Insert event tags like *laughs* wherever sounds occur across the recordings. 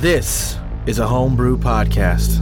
This is a homebrew podcast.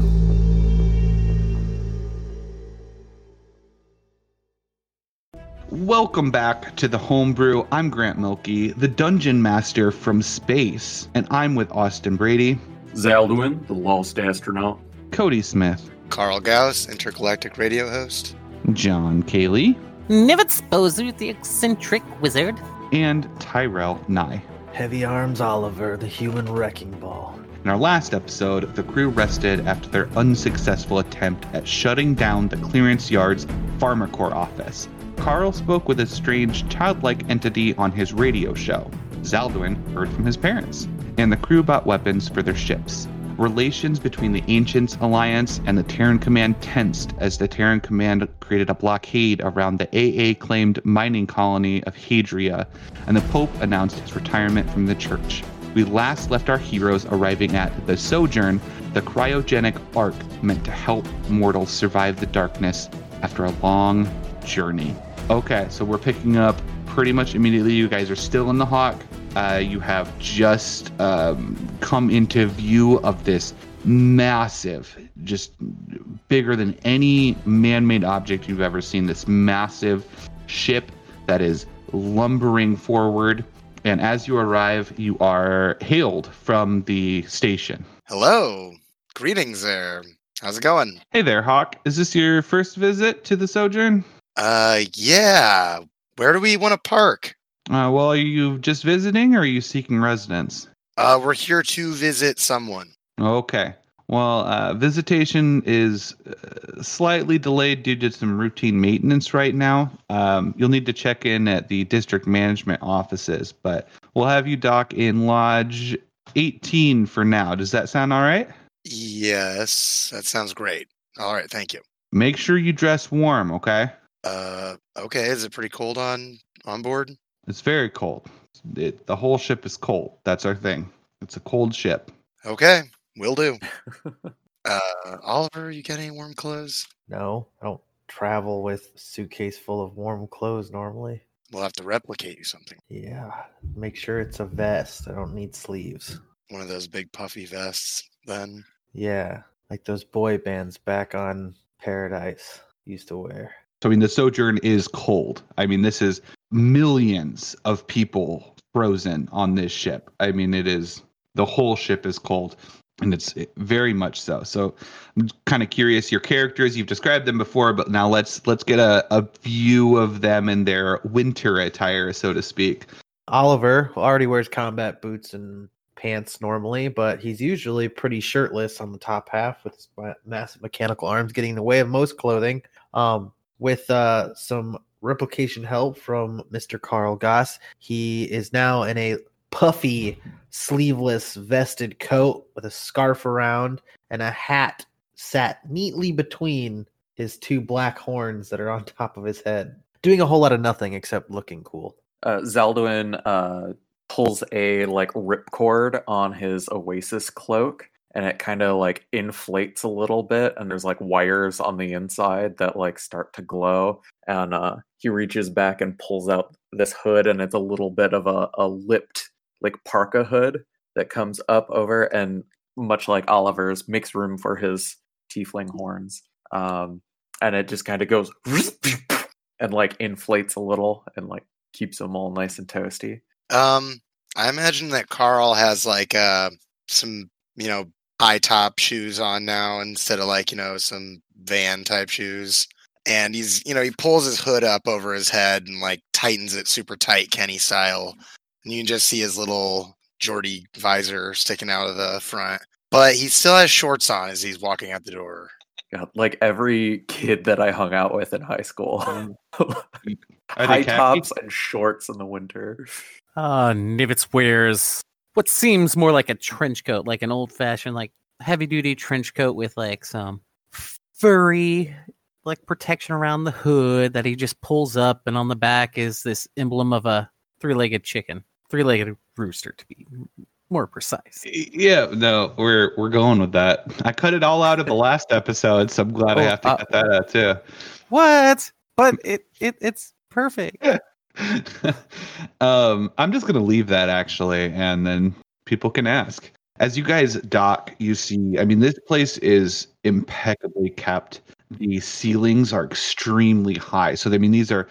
Welcome back to the Homebrew. I'm Grant Milky, the Dungeon Master from space, and I'm with Austin Brady, Zaldwin, the lost astronaut. Cody Smith, Carl Gauss, intergalactic radio host. John Cayley, Nivitz Bozu, the eccentric wizard. and Tyrell Nye. Heavy Arms Oliver, the human wrecking ball. In our last episode, the crew rested after their unsuccessful attempt at shutting down the clearance yard's Corps office. Carl spoke with a strange, childlike entity on his radio show. Zaldwin heard from his parents, and the crew bought weapons for their ships. Relations between the Ancients Alliance and the Terran Command tensed as the Terran Command created a blockade around the AA claimed mining colony of Hadria, and the Pope announced his retirement from the church. We last left our heroes arriving at the Sojourn, the cryogenic ark meant to help mortals survive the darkness after a long journey. Okay, so we're picking up pretty much immediately. You guys are still in the Hawk. Uh, you have just um, come into view of this massive, just bigger than any man made object you've ever seen. This massive ship that is lumbering forward. And as you arrive, you are hailed from the station. Hello. Greetings there. How's it going? Hey there, Hawk. Is this your first visit to the Sojourn? Uh, yeah. Where do we want to park? Uh, well, are you just visiting or are you seeking residence? Uh, we're here to visit someone. Okay. Well, uh, visitation is uh, slightly delayed due to some routine maintenance right now. Um, you'll need to check in at the district management offices, but we'll have you dock in Lodge 18 for now. Does that sound all right? Yes, that sounds great. All right, thank you. Make sure you dress warm, okay? Uh, okay. Is it pretty cold on on board? It's very cold. It, the whole ship is cold. That's our thing. It's a cold ship. Okay, will do. *laughs* uh, Oliver, you got any warm clothes? No, I don't travel with a suitcase full of warm clothes normally. We'll have to replicate you something. Yeah, make sure it's a vest. I don't need sleeves. One of those big puffy vests. Then Yeah, like those boy bands back on Paradise used to wear. So, I mean, the Sojourn is cold. I mean, this is millions of people frozen on this ship. I mean, it is the whole ship is cold, and it's very much so. So, I'm kind of curious. Your characters, you've described them before, but now let's let's get a, a view of them in their winter attire, so to speak. Oliver already wears combat boots and pants normally, but he's usually pretty shirtless on the top half with his massive mechanical arms getting in the way of most clothing. Um, with uh, some replication help from Mr. Carl Goss, he is now in a puffy, sleeveless vested coat with a scarf around and a hat sat neatly between his two black horns that are on *laughs* top of his head, doing a whole lot of nothing except looking cool. Uh, Zaldwin uh, pulls a like ripcord on his Oasis cloak, and it kind of like inflates a little bit, and there's like wires on the inside that like start to glow. And uh, he reaches back and pulls out this hood, and it's a little bit of a, a lipped like parka hood that comes up over, and much like Oliver's, makes room for his tiefling horns. Um, and it just kind of goes *laughs* and like inflates a little and like keeps them all nice and toasty. Um, I imagine that Carl has like uh some you know high top shoes on now instead of like you know some van type shoes. And he's you know he pulls his hood up over his head and like tightens it super tight Kenny style, and you can just see his little Geordi visor sticking out of the front. But he still has shorts on as he's walking out the door. God, like every kid that I hung out with in high school. *laughs* High khaki? tops and shorts in the winter. Uh, Nivitz wears what seems more like a trench coat, like an old fashioned, like heavy duty trench coat with like some furry, like protection around the hood that he just pulls up, and on the back is this emblem of a three legged chicken, three legged rooster to be more precise. Yeah, no, we're we're going with that. I cut it all out of the *laughs* last episode, so I'm glad I Oh, have to uh, cut that out too. What? But it, it it's perfect. *laughs* um, I'm just gonna leave that actually, and then people can ask. As you guys dock, you see, I mean, this place is impeccably kept. The ceilings are extremely high. So, I mean, these are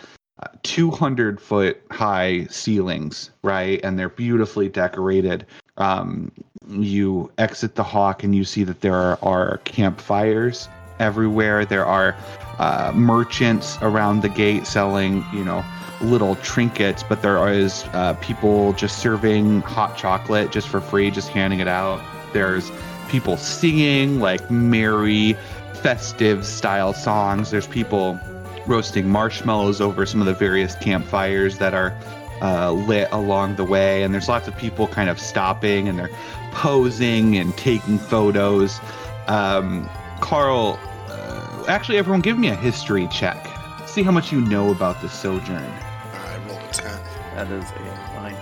200 foot high ceilings, right? And they're beautifully decorated. Um, you exit the hawk and you see that there are, are campfires everywhere. There are uh, merchants around the gate selling, you know, little trinkets, but there is uh, people just serving hot chocolate just for free, just handing it out. There's people singing like merry, festive style songs. There's people roasting marshmallows over some of the various campfires that are uh, lit along the way. And there's lots of people kind of stopping and they're posing and taking photos. Um, Carl, uh, actually, everyone, give me a history check. See how much you know about the Sojourn. I rolled a 10. That is a nine.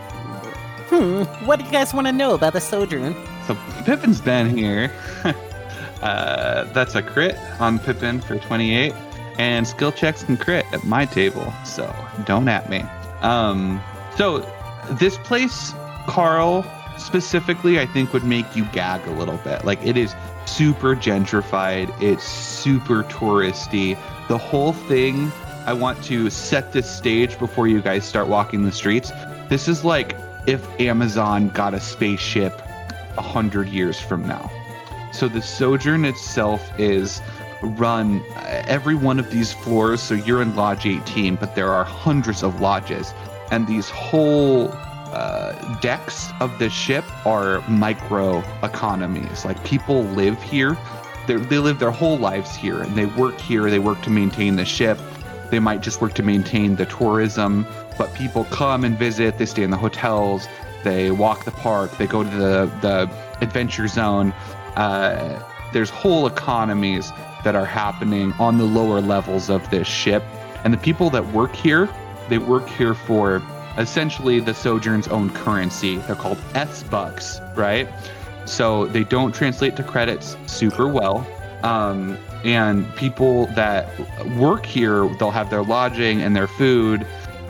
Hmm. What do you guys want to know about the Sojourn? So Pippin's been here. *laughs* uh, that's a crit on Pippin for 28, and skill checks can crit at my table. So don't at me. Um, so this place, Carl specifically, I think would make you gag a little bit. Like it is super gentrified. It's super touristy. The whole thing. I want to set this stage before you guys start walking the streets. This is like if Amazon got a spaceship a hundred years from now. So the Sojourn itself is run uh, every one of these floors. So you're in Lodge 18, but there are hundreds of lodges, and these whole uh, decks of the ship are micro economies. Like people live here. They're, they live their whole lives here and they work here. They work to maintain the ship. They might just work to maintain the tourism, but people come and visit. They stay in the hotels. They walk the park. They go to the, the adventure zone. Uh, there's whole economies that are happening on the lower levels of this ship. And the people that work here, they work here for essentially the Sojourn's own currency. They're called S bucks, right? So they don't translate to credits super well. Um, and people that work here, they'll have their lodging and their food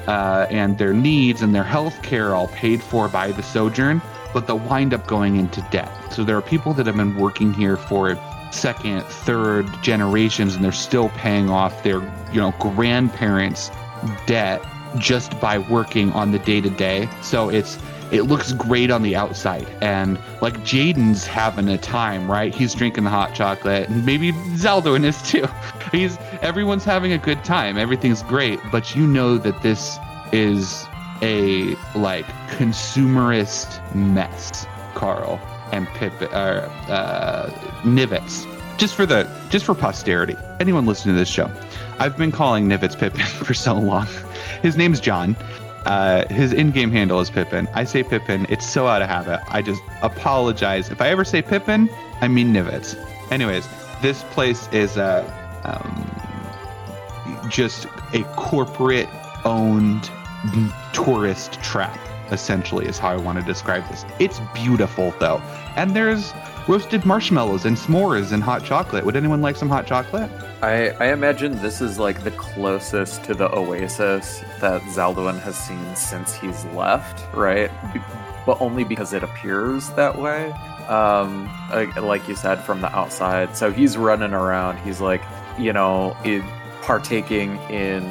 uh, and their needs and their health care all paid for by the Sojourn, but they'll wind up going into debt. So there are people that have been working here for second, third generations, and they're still paying off their, you know, grandparents' debt just by working on the day to day. So it's it looks great on the outside, and like Jaiden's having a time, right? He's drinking the hot chocolate, and maybe Zaldwin is too. *laughs* He's everyone's having a good time. Everything's great, but you know that this is a like consumerist mess, Carl and Pip or uh, Nivets. Just for the just for posterity, anyone listening to this show, I've been calling Nivets Pippin *laughs* for so long. His name's John. Uh, his in-game handle is Pippin. I say Pippin. It's so out of habit. I just apologize. If I ever say Pippin, I mean Nivets. Anyways, this place is uh, um, just a corporate-owned tourist trap. Essentially, is how I want to describe this. It's beautiful though, and there's roasted marshmallows and s'mores and hot chocolate. Would anyone like some hot chocolate? I, I imagine this is like the closest to the oasis that Zaldwin has seen since he's left, right? But only because it appears that way. Um, like, you said, from the outside. So he's running around. He's like, you know, partaking in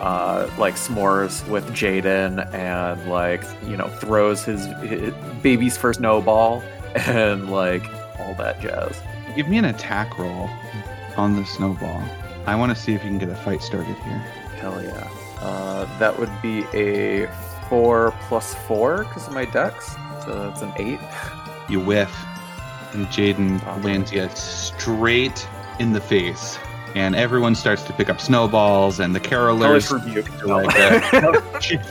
uh, like s'mores with Jaiden and like, you know, throws his, his baby's first snowball *laughs* and like all that jazz. Give me an attack roll on the snowball. I want to see if you can get a fight started here. Hell yeah. Uh, that would be a four plus four because of my dex. So that's an eight. You whiff, and Jaiden lands you straight in the face. And everyone starts to pick up snowballs, and the carolers. rebuked. *laughs* like that.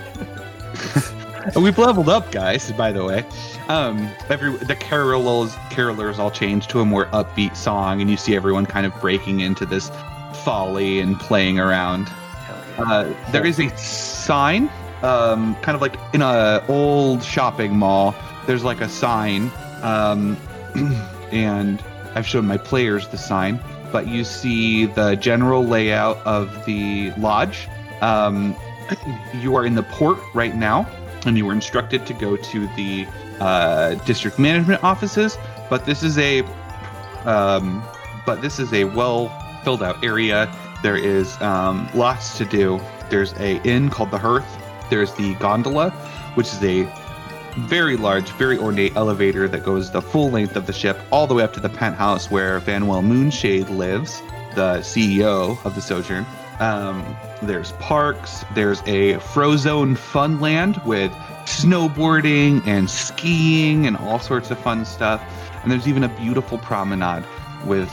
*laughs* We've leveled up, guys. By the way, um, every the carolers carolers all change to a more upbeat song, and you see everyone kind of breaking into this folly and playing around. Uh, there is a sign, um, kind of like in a old shopping mall. There's like a sign, um, *clears throat* and I've shown my players the sign. But you see the general layout of the lodge. Um, you are in the port right now. and you were instructed to go to the uh, district management offices. But this is a, um, but this is a well filled out area. There is um, lots to do. There's a inn called the Hearth. There's the gondola, which is a very large, very ornate elevator that goes the full length of the ship all the way up to the penthouse where Vanwell Moonshade lives, the CEO of the Sojourn. Um, there's parks. There's a Frozone Funland with snowboarding and skiing and all sorts of fun stuff. And there's even a beautiful promenade with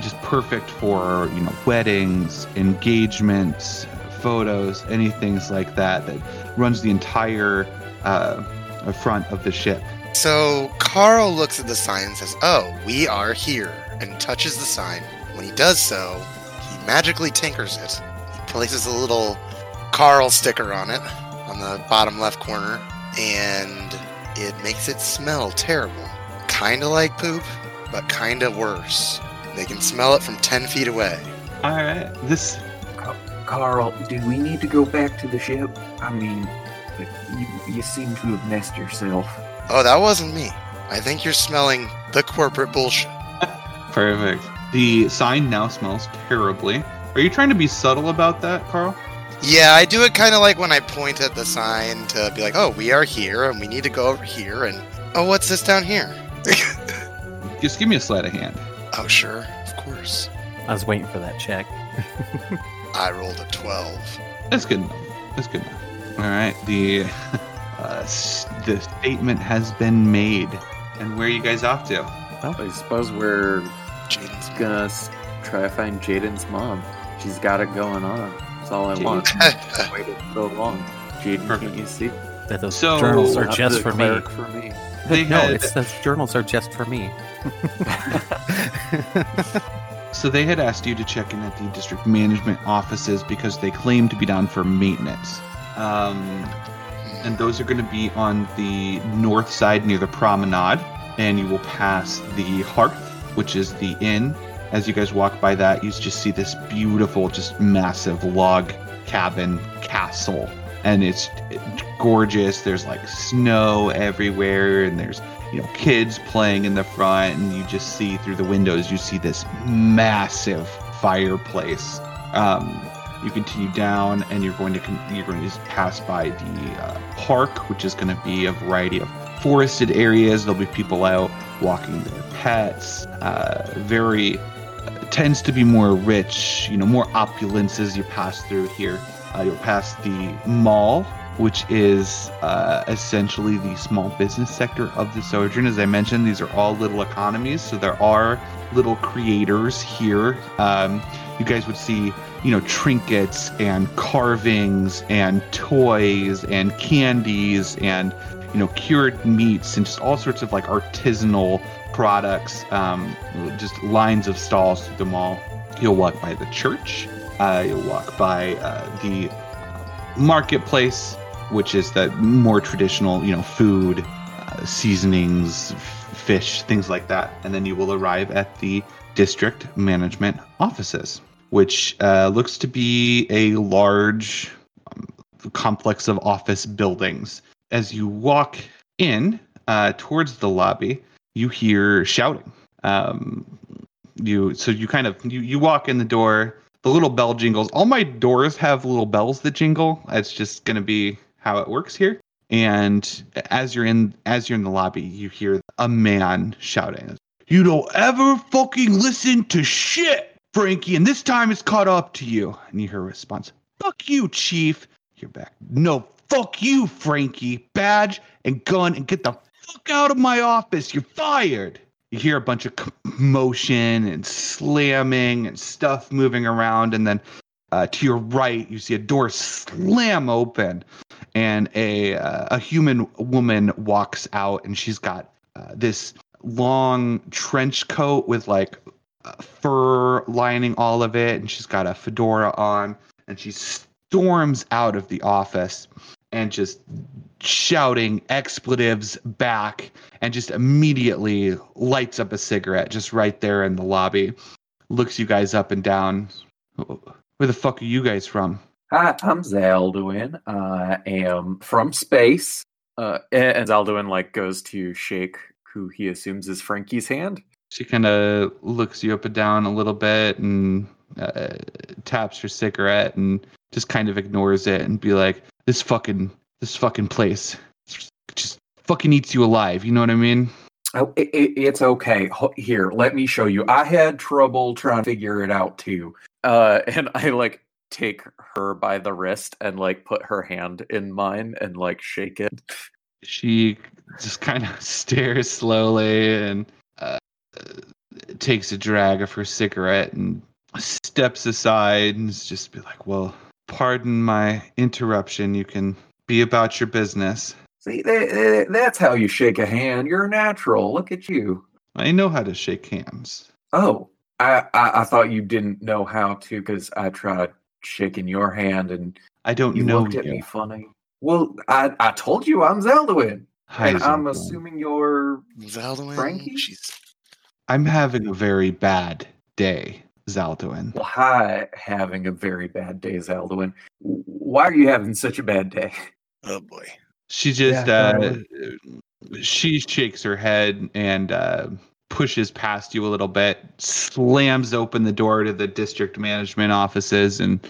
just perfect for you know weddings, engagements, photos, anything like that that runs the entire uh, front of the ship. So Carl looks at the sign and says, "Oh, we are here," and touches the sign. When he does so, he magically tinkers it. He places a little Carl sticker on it on the bottom left corner, and it makes it smell terrible. Kind of like poop, but kind of worse. They can smell it from 10 feet away. All right, this Carl, do we need to go back to the ship? I mean, you, you seem to have messed yourself. Oh, that wasn't me. I think you're smelling the corporate bullshit. *laughs* perfect. The sign now smells terribly. Are you trying to be subtle about that, Carl? Yeah, I do it kind of like when I point at the sign to be like, oh, we are here and we need to go over here. And oh, what's this down here? *laughs* Just give me a sleight of hand. oh, sure, of course. I was waiting for that check. *laughs* I rolled a 12. That's good enough. That's good enough. All right. The *laughs* uh, s- the statement has been made. And where are you guys off to? I suppose we're Jaiden's gonna s- try to find Jaiden's mom. She's got it going on. That's all I want. *laughs* Jaiden. Waited so long. Jaiden, Perfect. can you see? That those So- journals are Not just the for me. cleric For me. They no, had- it's those journals are just for me. *laughs* So they had asked you to check in at the district management offices because they claim to be down for maintenance. Um, and those are going to be on the north side near the promenade. And you will pass the Hearth, which is the inn. As you guys walk by that, you just see this beautiful, just massive log cabin castle. And it's gorgeous. There's like snow everywhere, and there's you know kids playing in the front and you just see through the windows you see this massive fireplace um, you continue down and you're going to con- you're going to pass by the uh, park which is going to be a variety of forested areas there'll be people out walking their pets uh, very uh, tends to be more rich you know more opulence as you pass through here uh, you'll pass the mall which is uh, essentially the small business sector of the Sojourn. As I mentioned, these are all little economies, so there are little creators here. Um, you guys would see, you know, trinkets and carvings and toys and candies and, you know, cured meats and just all sorts of like artisanal products, um, just lines of stalls through the mall. You'll walk by the church. Uh, you'll walk by uh, the marketplace, which is the more traditional, you know, food, uh, seasonings, fish, things like that. And then you will arrive at the district management offices, which uh, looks to be a large um, complex of office buildings. As you walk in uh, towards the lobby, you hear shouting. Um, you so you kind of you, you walk in the door the little bell jingles. All my doors have little bells that jingle. It's just gonna be how it works here. And as you're in as you're in the lobby, you hear a man shouting, You don't ever fucking listen to shit, Frankie, and this time it's caught up to you. And you hear a response, Fuck you, Chief. You're back. No, fuck you, Frankie. Badge and gun and get the fuck out of my office. You're fired. You hear a bunch of commotion and slamming and stuff moving around, and then uh, to your right, you see a door slam open, and a uh, a human woman walks out, and she's got uh, this long trench coat with like fur lining all of it, and she's got a fedora on, and she storms out of the office and just shouting expletives back and just immediately lights up a cigarette just right there in the lobby looks you guys up and down where the fuck are you guys from Hi, I'm Zaldwin. I am from space. Uh, and Zaldwin like goes to shake who he assumes is Frankie's hand. She kind of looks you up and down a little bit and uh, taps her cigarette and just kind of ignores it and be like, "This fucking this fucking place just fucking eats you alive." You know what I mean? Oh, it, it, it's okay. Here, let me show you. I had trouble trying to figure it out too. Uh, *laughs* and I like take her by the wrist and like put her hand in mine and like shake it. She just kind of *laughs* stares slowly and takes a drag of her cigarette and steps aside and is just be like, "Well, pardon my interruption. You can be about your business." See, that, that- that's how you shake a hand. You're natural. Look at you. I know how to shake hands. Oh, I, I, I thought you didn't know how to because I tried shaking your hand and I don't you know looked at you. me funny. Well, I, I told you I'm Zeldwin. Hi, and I'm assuming you're Valdwin, Frankie? she's I'm having a very bad day, Zaldwin. well, hi, having a very bad day, Zeldwin. W- Why are you having such a bad day? oh boy. She just Yeah, uh, she shakes her head and uh, pushes past you a little bit, slams open the door to the district management offices, and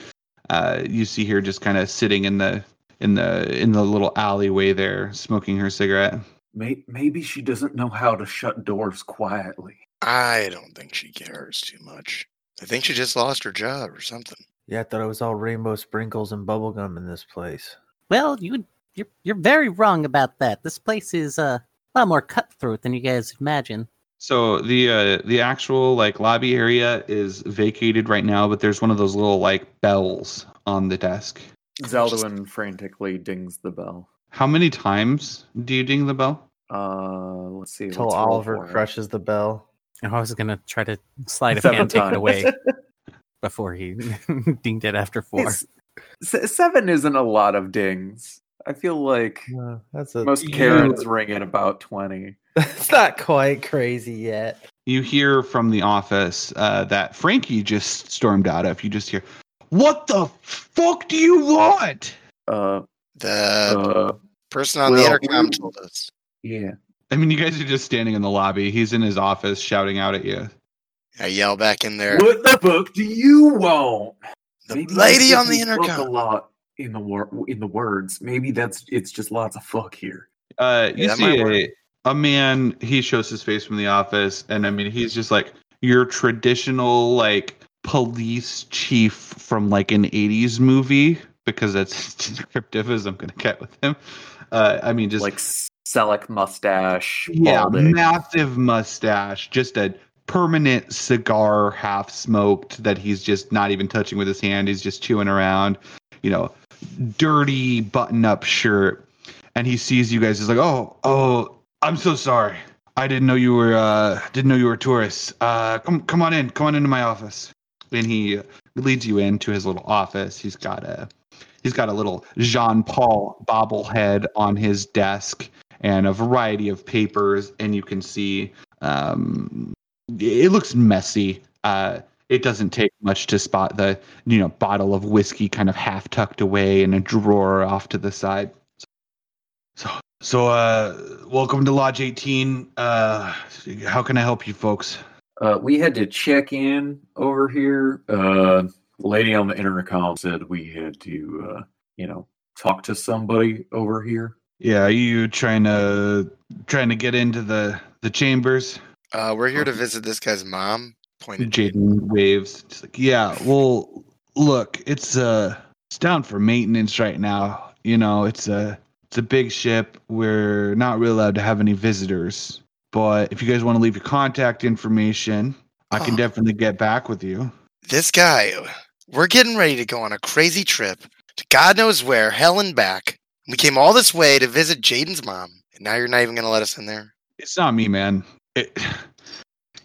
uh, you see her just kind of sitting in the in the in the little alleyway there, smoking her cigarette. Maybe she doesn't know how to shut doors quietly. I don't think she cares too much. I think she just lost her job or something. Yeah, I thought it was all rainbow sprinkles and bubblegum in this place. Well, you you're you're very wrong about that. This place is uh, a lot more cutthroat than you guys imagine. So the uh, the actual like lobby area is vacated right now, but there's one of those little like bells on the desk. Zaldwin frantically dings the bell. How many times do you ding the bell? Uh, let's see. Until Oliver for it. crushes the bell. And I was gonna try to slide of Seven hand take it times. away *laughs* before he *laughs* dinged it after four. S- seven isn't a lot of dings. I feel like Uh, that's a most Karens ring at about twenty. *laughs* it's not quite crazy yet. You hear from the office uh, that Frankie just stormed out of. You just hear, "What the fuck do you want?" Uh, The uh, person on well, the intercom told us. Yeah. I mean, you guys are just standing in the lobby. He's in his office shouting out at you. I yell back in there. What the fuck do you want? The Maybe lady on the just fuck A lot in the wor- in the words. Maybe that's it's just lots of fuck here. Uh, you Yeah, see a, a man. He shows his face from the office, and I mean, he's just like your traditional like police chief from like an '80s movie because that's as *laughs* descriptive as I'm gonna get with him. Uh, I mean, just like Selleck mustache. Yeah, balding. massive mustache, just a permanent cigar half smoked that he's just not even touching with his hand. He's just chewing around, you know, dirty button up shirt. And he sees you guys. He's like, oh, oh, I'm so sorry. I didn't know you were, uh, didn't know you were tourists. Uh, come, come on in, come on into my office. And he leads you into his little office. He's got a, he's got a little Jean Paul bobblehead on his desk and a variety of papers and you can see um, it looks messy uh, it doesn't take much to spot the you know bottle of whiskey kind of half tucked away in a drawer off to the side so so uh welcome to lodge 18 uh how can i help you folks Uh, we had to check in over here. Uh, lady on the intercom said we had to, uh, you know, talk to somebody over here. Yeah are you trying to trying to get into the the chambers Uh, we're here to visit this guy's mom. Pointed. Jaiden waves. Just like, yeah, well, look, it's uh, it's down for maintenance right now. You know, it's a it's a big ship. We're not really allowed to have any visitors. But if you guys want to leave your contact information, I can Oh. definitely get back with you. This guy. We're getting ready to go on a crazy trip to God knows where, hell and back. We came all this way to visit Jaiden's mom, and now you're not even going to let us in there. It's not me, man. It,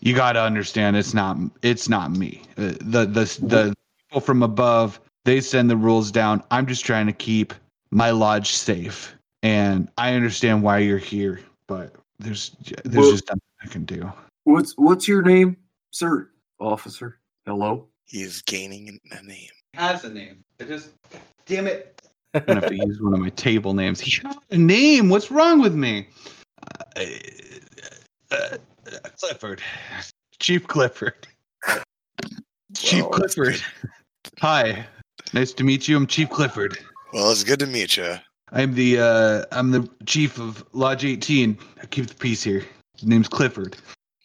you got to understand, it's not it's not me. Uh, The the the people from above they send the rules down. I'm just trying to keep my lodge safe, and I understand why you're here, but there's there's Well- just nothing I can do. What's what's your name, sir? Officer. Hello. He is gaining a name. Has a name. It just damn it. I'm gonna have to use one of my table names. He had a name. What's wrong with me? Uh, uh, Clifford, Chief Clifford, Chief Well, Clifford. Hi, nice to meet you. I'm Chief Clifford. Well, it's good to meet you. I'm the uh, I'm the chief of Lodge 18. I keep the peace here. His name's Clifford.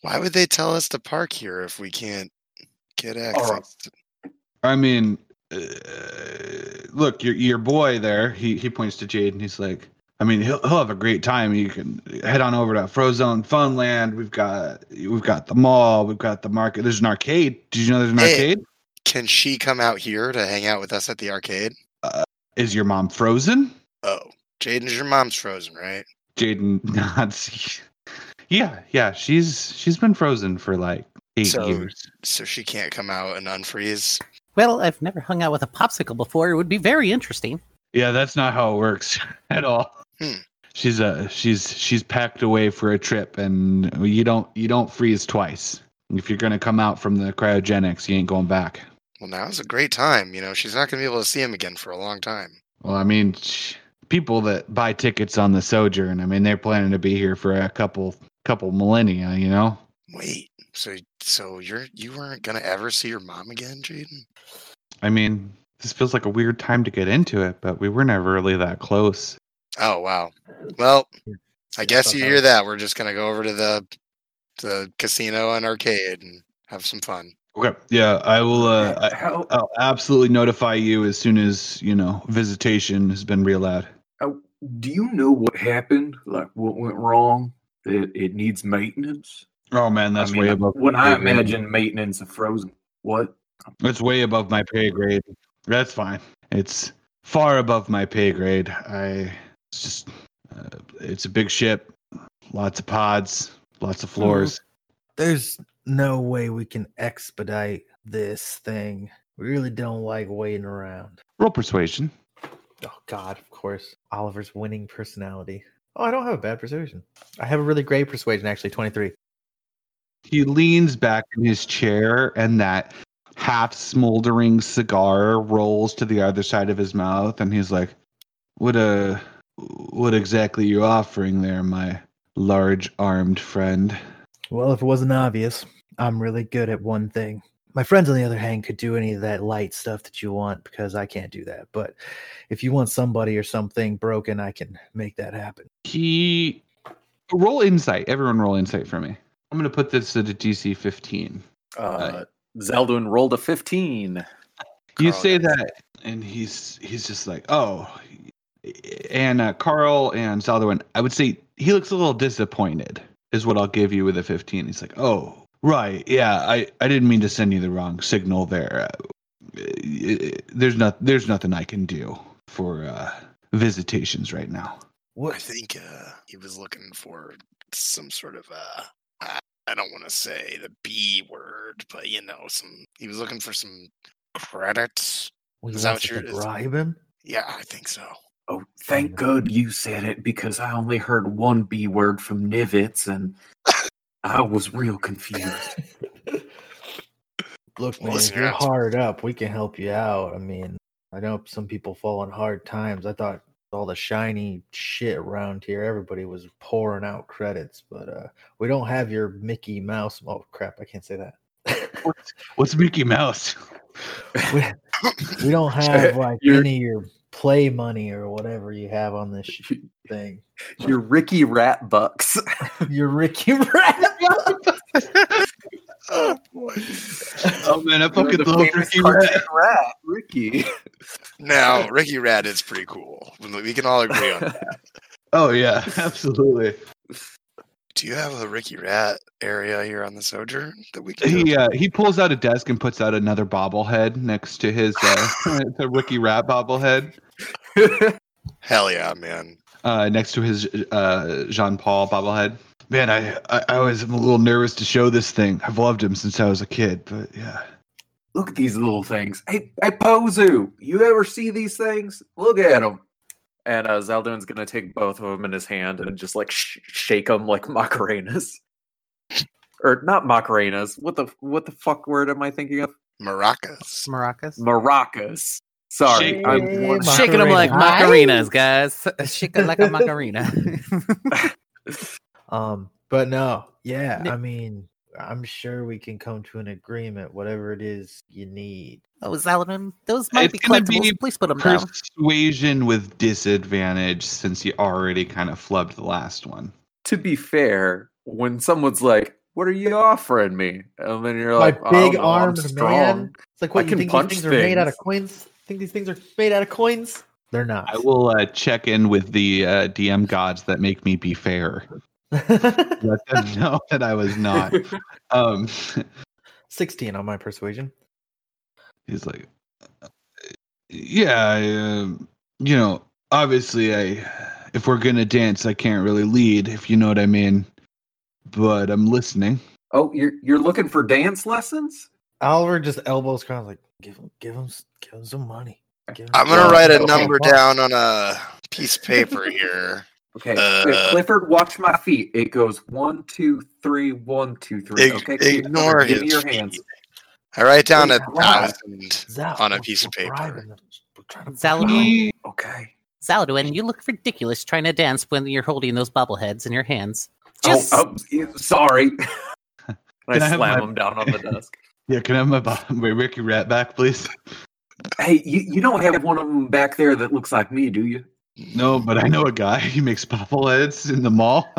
Why would they tell us to park here if we can't get access? to- I mean, uh, look, your your boy there. He he points to Jade and he's like, I mean, he'll he'll have a great time. You can head on over to Frozone Funland. We've got we've got the mall. We've got the market. There's an arcade. Did you know there's an Hey. arcade? Can she come out here to hang out with us at the arcade? Is your mom frozen? Oh, Jaiden's your mom's frozen, right? Jaiden *laughs* nods. Yeah, yeah. She's she's been frozen for like eight So- years. So she can't come out and unfreeze. Well, I've never hung out with a popsicle before. It would be very interesting. Yeah, that's not how it works *laughs* at all. Hmm. She's uh she's she's packed away for a trip, and you don't you don't freeze twice. If you're gonna come out from the cryogenics, you ain't going back. Well, now's a great time. You know, she's not going to be able to see him again for a long time. Well, I mean, sh- people that buy tickets on the Sojourn, I mean, they're planning to be here for a couple couple millennia. You know? Wait, so so you're you weren't going to ever see your mom again, Jaiden? I mean, this feels like a weird time to get into it, but we were never really that close. Oh wow. Well, I guess you hear that. We're just going to go over to the the casino and arcade and have some fun. Okay. Yeah, I will. Uh, I, How, I'll absolutely notify you as soon as you know visitation has been reallowed. how- do you know what happened? Like what went wrong? That it needs maintenance? Oh man, that's I mean, way above. when I pay imagine maintenance of frozen. What? It's way above my pay grade. That's fine. It's far above my pay grade. I it's just uh, it's a big ship, lots of pods, lots of floors. There's no way we can expedite this thing. We really don't like waiting around. Roll persuasion. Oh God, of course. Oliver's winning personality. Oh, I don't have a bad persuasion. I have a really great persuasion, actually, 23. He leans back in his chair, and that half smoldering cigar rolls to the other side of his mouth, and he's like, "What uh, what exactly are you offering there, my large-armed friend?" Well, if it wasn't obvious, I'm really good at one thing. My friends, on the other hand, could do any of that light stuff that you want because I can't do that. But if you want somebody or something broken, I can make that happen. He roll insight. Everyone roll insight for me. I'm gonna put this at a DC 15. Uh, Zeldwin rolled a 15. You Carl say gets- that, and he's he's just like, oh. And uh, Carl and Salderwin, I would say he looks a little disappointed. Is what I'll give you with a 15. He's like, oh, right, yeah, I I didn't mean to send you the wrong signal there. Uh, there's not there's nothing I can do for uh, visitations right now. What? I think uh, he was looking for some sort of uh, I, I don't want to say the B word, but you know, some. He was looking for some credits. We Is that what you're- is- bribe him? Yeah, I think so. Oh, thank God you said it because I only heard one B word from Nivitz and I was real confused. *laughs* Look, man, listen, if you're you're hard up, we can help you out. I mean, I know some people fall in hard times. I thought all the shiny shit around here, everybody was pouring out credits, but uh we don't have your Mickey Mouse. Oh crap, I can't say that. *laughs* What's, what's Mickey Mouse? we, we don't *laughs* have like any of your play money or whatever you have on this sh- thing. Your Ricky Rat Bucks. *laughs* Your Ricky Rat. Boy. Oh man, I fucking The love famous Ricky cartoon Rat. rat, Ricky. Now, Ricky Rat is pretty cool. We can all agree on that. Oh yeah, *laughs* absolutely. Do you have a Ricky Rat area here on the Sojourn that we can? He uh, he pulls out a desk and puts out another bobblehead next to his uh, *laughs* the Ricky Rat bobblehead Hell yeah, man. uh, next to his uh, Jean Paul bobblehead. Man, I, I I was a little nervous to show this thing. I've loved him since I was a kid, but yeah. Look at these little things. Hey, hey, Pozu, you ever see these things? Look at them. And uh, Zeldwin's gonna take both of them in his hand and just like sh- shake them like Macarenas, or not Macarenas. What the what the fuck word am I thinking of? Maracas. Maracas. Maracas. Sorry, Shake I'm one, Macarena. Shaking them like Macarena. macarinas, guys. *laughs* Shaking like a macarena. *laughs* *laughs* Um, but no, yeah, Ni- I mean, I'm sure we can come to an agreement, whatever it is you need. oh, Zaladin, those might It's be gonna collectibles. be Please put them down. Persuasion with disadvantage since you already kind of flubbed the last one. To be fair, when someone's like, "What are you offering me?" and then you're like, "I big don't know, I'm strong." man. It's like what I you can think punch these things are made out of coins? Think these things are made out of coins? They're not. I will uh, check in with the uh, DM gods that make me be fair. Let them know that I was not. Um, 16 on my persuasion. he's like, yeah, I, um, you know, obviously, I, if we're gonna dance, I can't really lead, if you know what I mean. But I'm listening. Oh, you're you're looking for dance lessons? Oliver just elbows kind of like, give him, give him, give him some money. Give him I'm gonna money. write a number fine. down on a piece of paper here. Okay, Uh, Clifford, watch my feet. It goes one, two, three, one, two, three. Ig- okay, ignore give me his your feet. hands. I write down a Wait, why? thousand Zal, on a piece of paper. bribing them. We're trying to Zal- bribe them. He- Okay. Zaladin, you look ridiculous trying to dance when you're holding those bobbleheads in your hands. Oh, Just oh, yeah, sorry. *laughs* I I slam my- him down on the desk. yeah, can I have my, bo- my Ricky Rat back, please? Hey, you, you don't have one of them back there that looks like me, do you? No, but I know a guy. *laughs* He makes bobbleheads in the mall.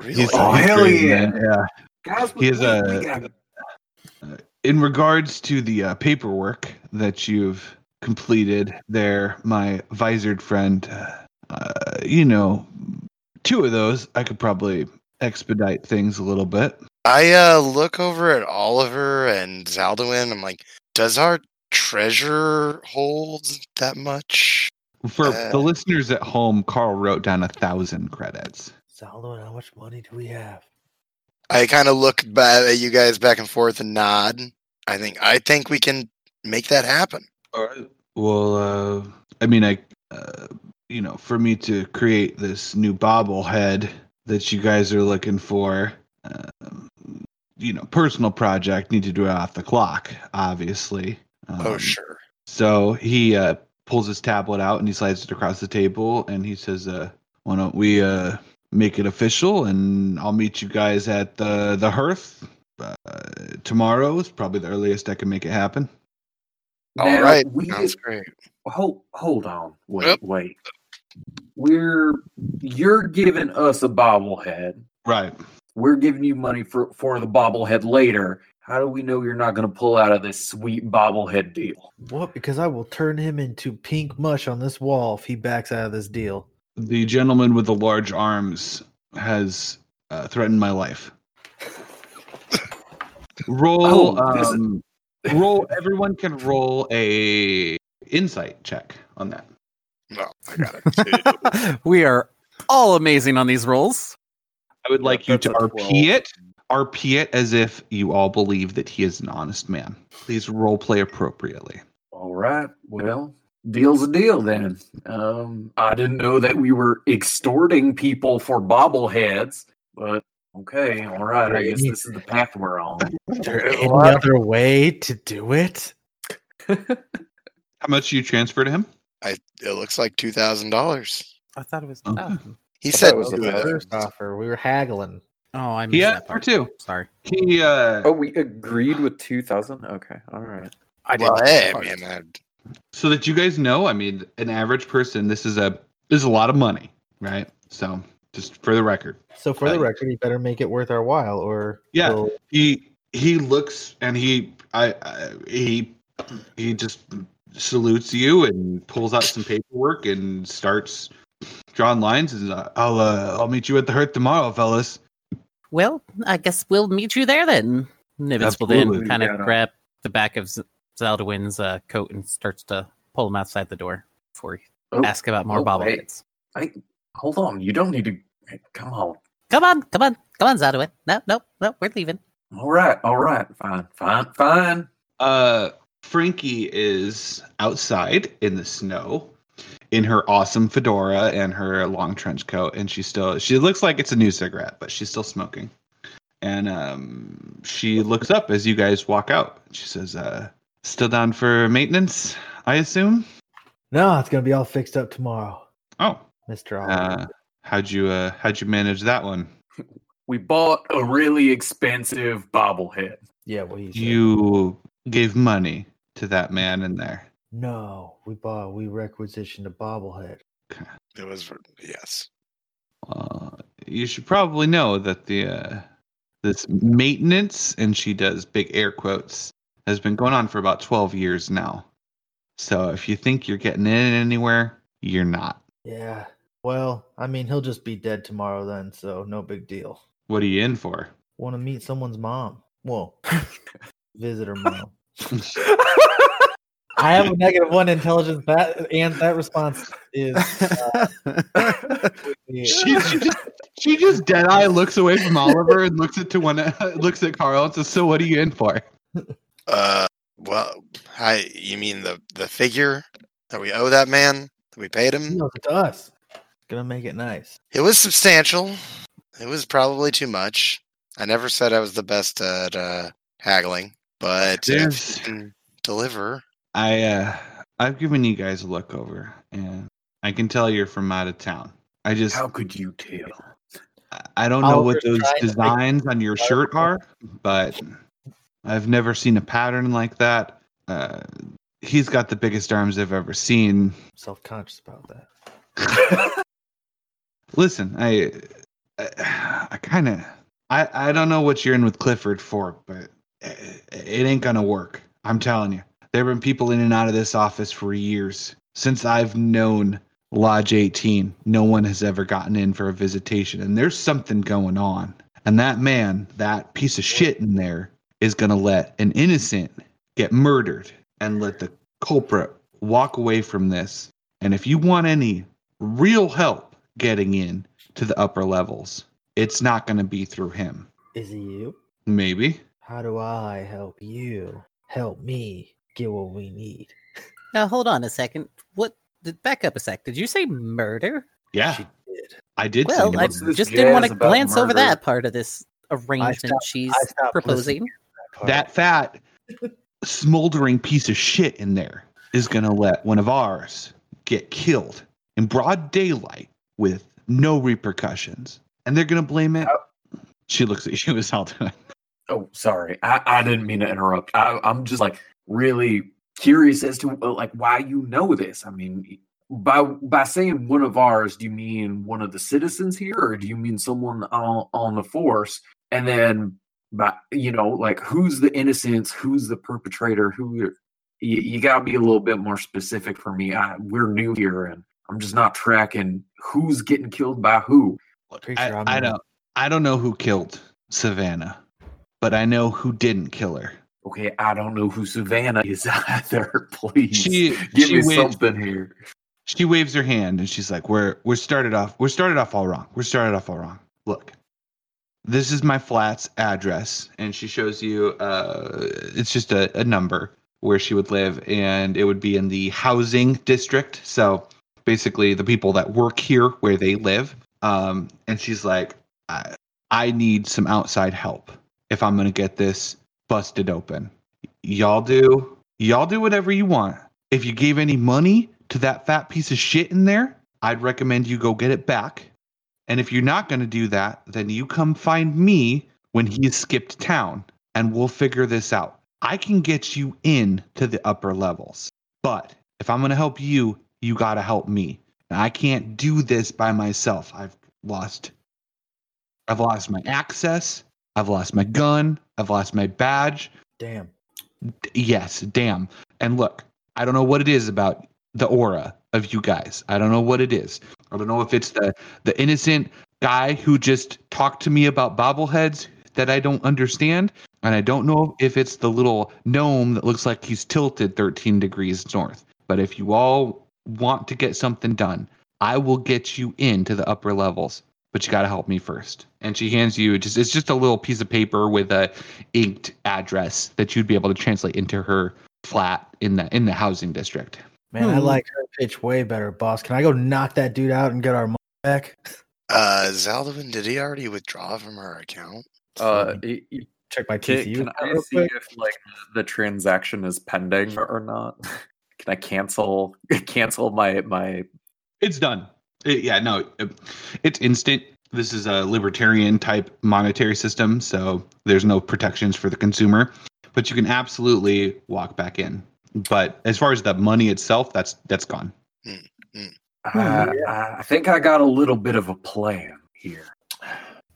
Really? He's- Oh, he's hell yeah. Yeah. Guys, He is we- a- we in regards to the uh, paperwork that you've completed there, my visored friend, uh, you know, two of those I could probably expedite things a little bit. I uh, look over at Oliver and Zaldwin. I'm like, does our treasure hold that much? For Uh, the listeners at home, Carl wrote down a thousand credits. Zaldwin, how much money do we have? I kind of look ba- at you guys back and forth and nod. I think I think we can make that happen. All right. Well, uh, I mean, I, uh, you know, for me to create this new bobblehead that you guys are looking for, um, you know, personal project, need to do it off the clock, obviously. oh Um, sure. So he uh, pulls his tablet out and he slides it across the table and he says, uh, "Why don't we uh, make it official? And I'll meet you guys at the the hearth uh, tomorrow. Is probably the earliest I can make it happen." All Now, right, we sounds great. hold hold on, wait, Yep. wait. We're you're giving us a bobblehead. Right. We're giving you money for for the bobblehead later. How do we know you're not going to pull out of this sweet bobblehead deal? What? Because I will turn him into pink mush on this wall if he backs out of this deal. The gentleman with the large arms has uh, threatened my life. Roll, Oh, this is- um, roll. Everyone can roll a insight check on that. No, I got it. *laughs* we are all amazing on these rolls. I would like you to RP 12. it. RP it as if you all believe that he is an honest man. Please role play appropriately. All right. Well, deal's a deal then. Um, I didn't know that we were extorting people for bobbleheads, but okay. All right. I guess this is the path we're on. Is there any other way to do it? How much you transfer to him? I, it looks like two thousand dollars. I thought it was. Okay. Oh, He I said it was two a of them. First offer, we were haggling. Oh I missed Yeah, that part. two. Sorry, He uh Oh, we agreed with two thousand. Okay, all right. I didn't. hey, Sorry. man, that, so that you guys know, I mean, an average person, this is a this is a lot of money, right? So just for the record. So for the record, you better make it worth our while, or Yeah. we'll- he he looks and he I, I he he just salutes you and pulls out some paperwork and starts drawing lines and uh, I'll uh, I'll meet you at the hurt tomorrow, fellas. Well, I guess we'll meet you there then. Nivitz will then kind of Yeah. grab the back of Z- Zaldwin's uh, coat and starts to pull him outside the door before he Oh, ask about more oh, bobbleheads. I, hold on. You don't need to. Come on. Come on, come on, come on, Zaldwin. No, no, no, we're leaving. All right. All right. Fine. Fine. Fine. Uh Frankie is outside in the snow in her awesome fedora and her long trench coat and she still she looks like it's a new cigarette, but she's still smoking. And um she looks up as you guys walk out. She says, uh still down for maintenance, I assume? No, it's gonna be all fixed up tomorrow, Oh, Mister uh, how'd you uh, how'd you manage that one? We bought a really expensive bobblehead. yeah, well. You gave money to that man in there. No, we bought. We requisitioned a bobblehead. It was for yes. Uh, you should probably know that the uh, this maintenance, and she does big air quotes, has been going on for about twelve years now. So if you think you're getting in anywhere, you're not. Yeah. Well, I mean, he'll just be dead tomorrow then, so no big deal. What are you in for? Want to meet someone's mom? Well, *laughs* visit her *laughs* mom. *laughs* I have a negative one intelligence. That and that response is. Uh, *laughs* She, she just she just dead eye looks away from Oliver and looks at to one *laughs* looks at Carl and says, "So what are you in for?" Uh, well, I you mean the the figure that we owe that man that we paid him? knows it to us. Gonna make it nice. It was substantial. It was probably too much. I never said I was the best at uh, haggling, but if you can deliver, I uh I've given you guys a look over and I can tell you're from out of town. I just How could you tell? I- I don't know what those trying to make designs on your shirt are, but I've never seen a pattern like that. Uh, he's got the biggest arms I've ever seen. Self conscious about that. *laughs* Listen, I I, I kind of I I don't know what you're in with Clifford for, but it, it ain't gonna work. I'm telling you. There have been people in and out of this office for years. Since I've known Lodge 18, no one has ever gotten in for a visitation, and there's something going on. And that man, that piece of shit in there, is gonna let an innocent get murdered and let the culprit walk away from this. And if you want any real help getting in to the upper levels, it's not going to be through him. Is he you? Maybe. How do I help you? Help me get what we need. Now hold on a second. What? Did, back up a sec. Did you say murder? Yeah, She did. I did. Well, say I no. What's this just didn't want to about glance over that part of this arrangement stopped- she's proposing. listening. part. that fat, smoldering piece of shit in there is going to let one of ours get killed in broad daylight with no repercussions, and they're going to blame it. Oh. She looks at you *laughs* as Alton. Oh, sorry. I, I didn't mean to interrupt. I, I'm just like really curious as to like why you know this. I mean, by by saying one of ours, do you mean one of the citizens here, or do you mean someone on on the force? And then, by you know, like who's the innocents, who's the perpetrator, who you, you got to be a little bit more specific for me. I, we're new here, and I'm just not tracking who's getting killed by who. Pretty I, I'm I don't. I don't know who killed Savannah, but I know who didn't kill her. Okay, I don't know who Savannah is *laughs* either. Please She give she me waved, something here. she waves her hand and she's like, "We're we're started off. We're started off all wrong. We're started off all wrong. Look, this is my flat's address, and she shows you. Uh, it's just a, a number where she would live, and it would be in the housing district. So basically, the people that work here where they live. Um, and she's like, I, I need some outside help if I'm gonna get this busted open. Y'all do y'all do whatever you want. If you gave any money to that fat piece of shit in there, I'd recommend you go get it back. And if you're not going to do that, then you come find me when he's skipped town and we'll figure this out. I can get you in to the upper levels. But if I'm going to help you, you got to help me. And I can't do this by myself. I've lost I've lost my access, I've lost my gun, I've lost my badge. Damn. D- yes, damn. And look, I don't know what it is about the aura of you guys. I don't know what it is. I don't know if it's the the innocent guy who just talked to me about bobbleheads that I don't understand, and I don't know if it's the little gnome that looks like he's tilted 13 degrees north. But if you all want to get something done, I will get you into the upper levels. But you got to help me first. And she hands you just it's just a little piece of paper with a inked address that you'd be able to translate into her flat in the in the housing district. Man, I Hmm. like her pitch way better, boss. Can I go knock that dude out and get our money back? uh, Zaldwin, did he already withdraw from her account? Uh, y- y- Check my can, TCU. can I see quick. if like the transaction is pending or not? *laughs* can I cancel *laughs* cancel my my It's done. It- yeah, no, it- it's instant. This is a libertarian type monetary system, so there's no protections for the consumer, but you can absolutely walk back in. But as far as the money itself, that's that's gone. I, I think I got a little bit of a plan here.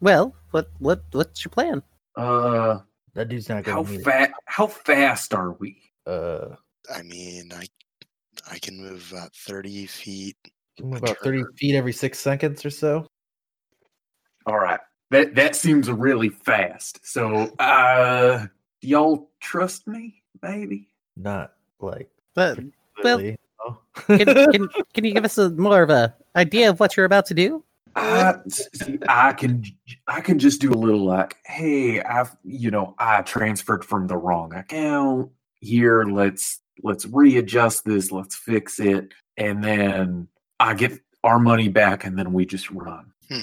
Well, what what what's your plan? Uh, That dude's not how gonna need fast? How fast are we? Uh, I mean, I I can move about thirty feet. Can move about thirty feet every six seconds or so. All right, that that seems really fast. So, uh, y'all trust me, maybe? Not like But Well, really. no. can, *laughs* can can you give us a more of a idea of what you're about to do? I, see, I can I can just do a little like, hey, I've you know I transferred from the wrong account. Here, let's let's readjust this. Let's fix it, and then I get our money back, and then we just run. Hmm.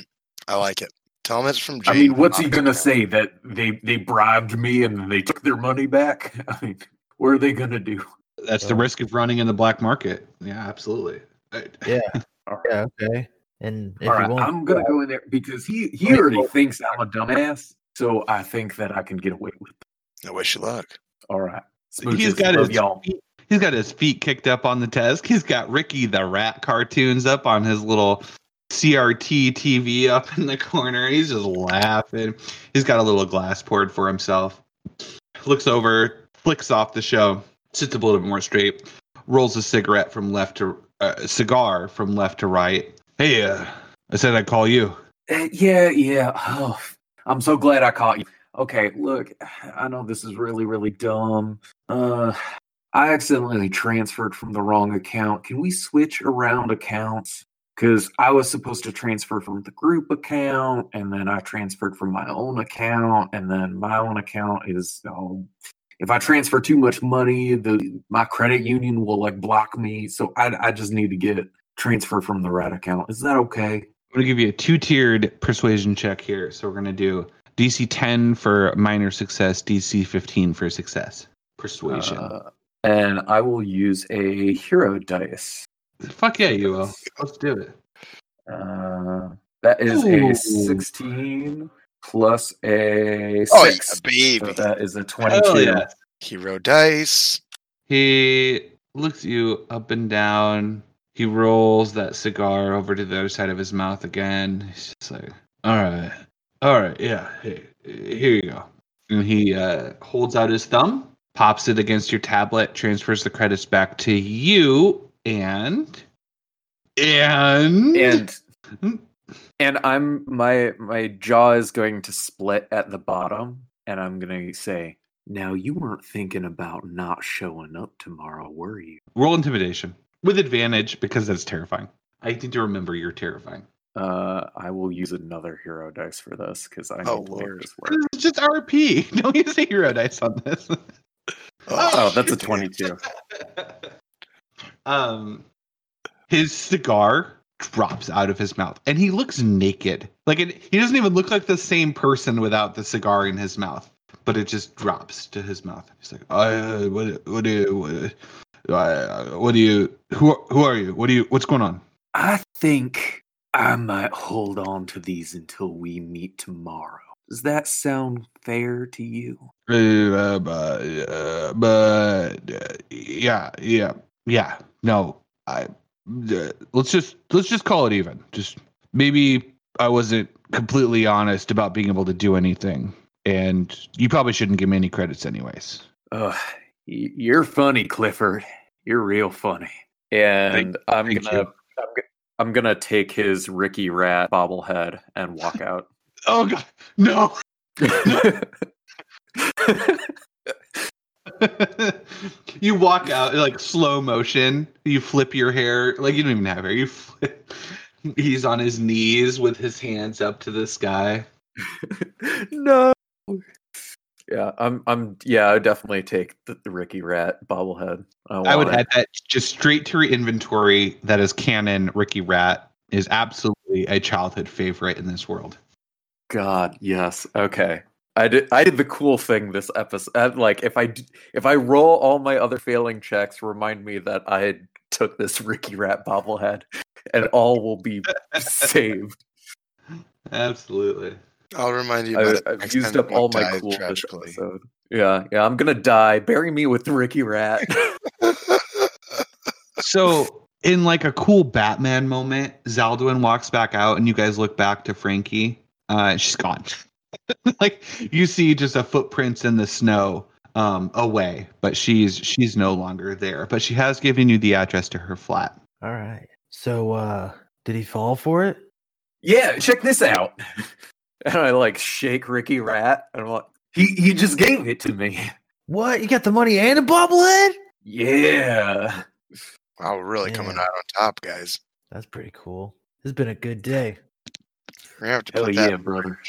I like it. Tell him it's from. I mean, what's he gonna say that they they bribed me and then they took their money back? *laughs* I mean, what are they gonna do? That's the risk of running in the black market. Yeah, absolutely. *laughs* Yeah. All Yeah. Okay. And if All you I'm gonna go in there because he he already thinks I'm a dumbass, so I think that I can get away with. it. I wish you luck. All right. He's got love his y'all. feet, he's got his feet kicked up on the desk. He's got Ricky the Rat cartoons up on his little CRT TV up in the corner. He's just laughing. He's got a little glass poured for himself. Looks over, flicks off the show, sits a little bit more straight, rolls a cigarette from left to uh, cigar from left to right. Hey, uh, I said I'd call you. Uh, yeah, yeah. Oh, I'm so glad I caught you. Okay, look, I know this is really, really dumb. Uh, I accidentally transferred from the wrong account. Can we switch around accounts? Because I was supposed to transfer from the group account, and then I transferred from my own account, and then my own account is. Oh, if I transfer too much money, the my credit union will like block me. So I, I just need to get transfer from the right account. Is that okay? I'm gonna give you a two-tiered persuasion check here. So we're gonna do DC 10 for minor success, DC 15 for success. Persuasion. uh, and I will use a hero dice. Fuck yeah, you will. Let's do it. Uh, that is Ooh. a 16 plus a 6. Oh, yeah, baby. So that is a Hell 22. yeah. Hero dice. He looks you up and down. He rolls that cigar over to the other side of his mouth again. He's just like, "All right, all right, yeah, hey, here you go." And he uh, holds out his thumb, pops it against your tablet, transfers the credits back to you, and and And and I'm my my jaw is going to split at the bottom and I'm going to say, "Now you weren't thinking about not showing up tomorrow, were you?" roll intimidation with advantage because that's terrifying. I need to remember you're terrifying. Uh, I will use another hero dice for this because I Oh, need to make this work. It's just RP. *laughs* Don't use a hero dice on this. Oh, *laughs* that's a 22. *laughs* um, his cigar drops out of his mouth, and he looks naked. Like it, he doesn't even look like the same person without the cigar in his mouth. But it just drops to his mouth. He's like, uh, "What? What do you? What, uh, what do you? Who? Who are you? What do you? What's going on?" I think I might hold on to these until we meet tomorrow. Does that sound fair to you? Uh, but, uh, but uh, yeah, yeah, yeah. No, I. Uh, let's just let's just call it even. Just maybe I wasn't completely honest about being able to do anything, and you probably shouldn't give me any credits, anyways. Ugh, y- you're funny, Clifford. You're real funny. And I'm thank gonna. I'm, I'm gonna take his Ricky Rat bobblehead and walk out. Oh god, no! *laughs* *laughs* you walk out like slow motion. You flip your hair like you don't even have hair. You flip. He's on his knees with his hands up to the sky. *laughs* no. Yeah, I'm. I'm. Yeah, I would definitely take the, the Ricky Rat bobblehead. I would it. add that just straight to your inventory. That is canon. Ricky Rat is absolutely a childhood favorite in this world. God, yes. Okay. I did. I did the cool thing this episode. uh, Like, if I d- if I roll all my other failing checks, remind me that I took this Ricky Rat bobblehead, and all will be saved. *laughs* Absolutely. I'll remind you. I, I've used up all my cool this episode. Yeah, yeah. I'm gonna die. Bury me with the Ricky Rat. *laughs* So, in like a cool Batman moment, Zaldwin walks back out, and you guys look back to Frankie. Uh, she's gone. *laughs* like you see just a footprints in the snow um away, but she's she's no longer there. But she has given you the address to her flat. All right. So, uh, did he fall for it? Yeah, check this out. *laughs* and I like shake Ricky Rat, and I'm like, He he just gave it to me. What? You got the money and a bobblehead? Yeah. Wow, we're really coming out on top, guys. That's pretty cool. This has been a good day. We're gonna have to Hell put that. yeah, brother.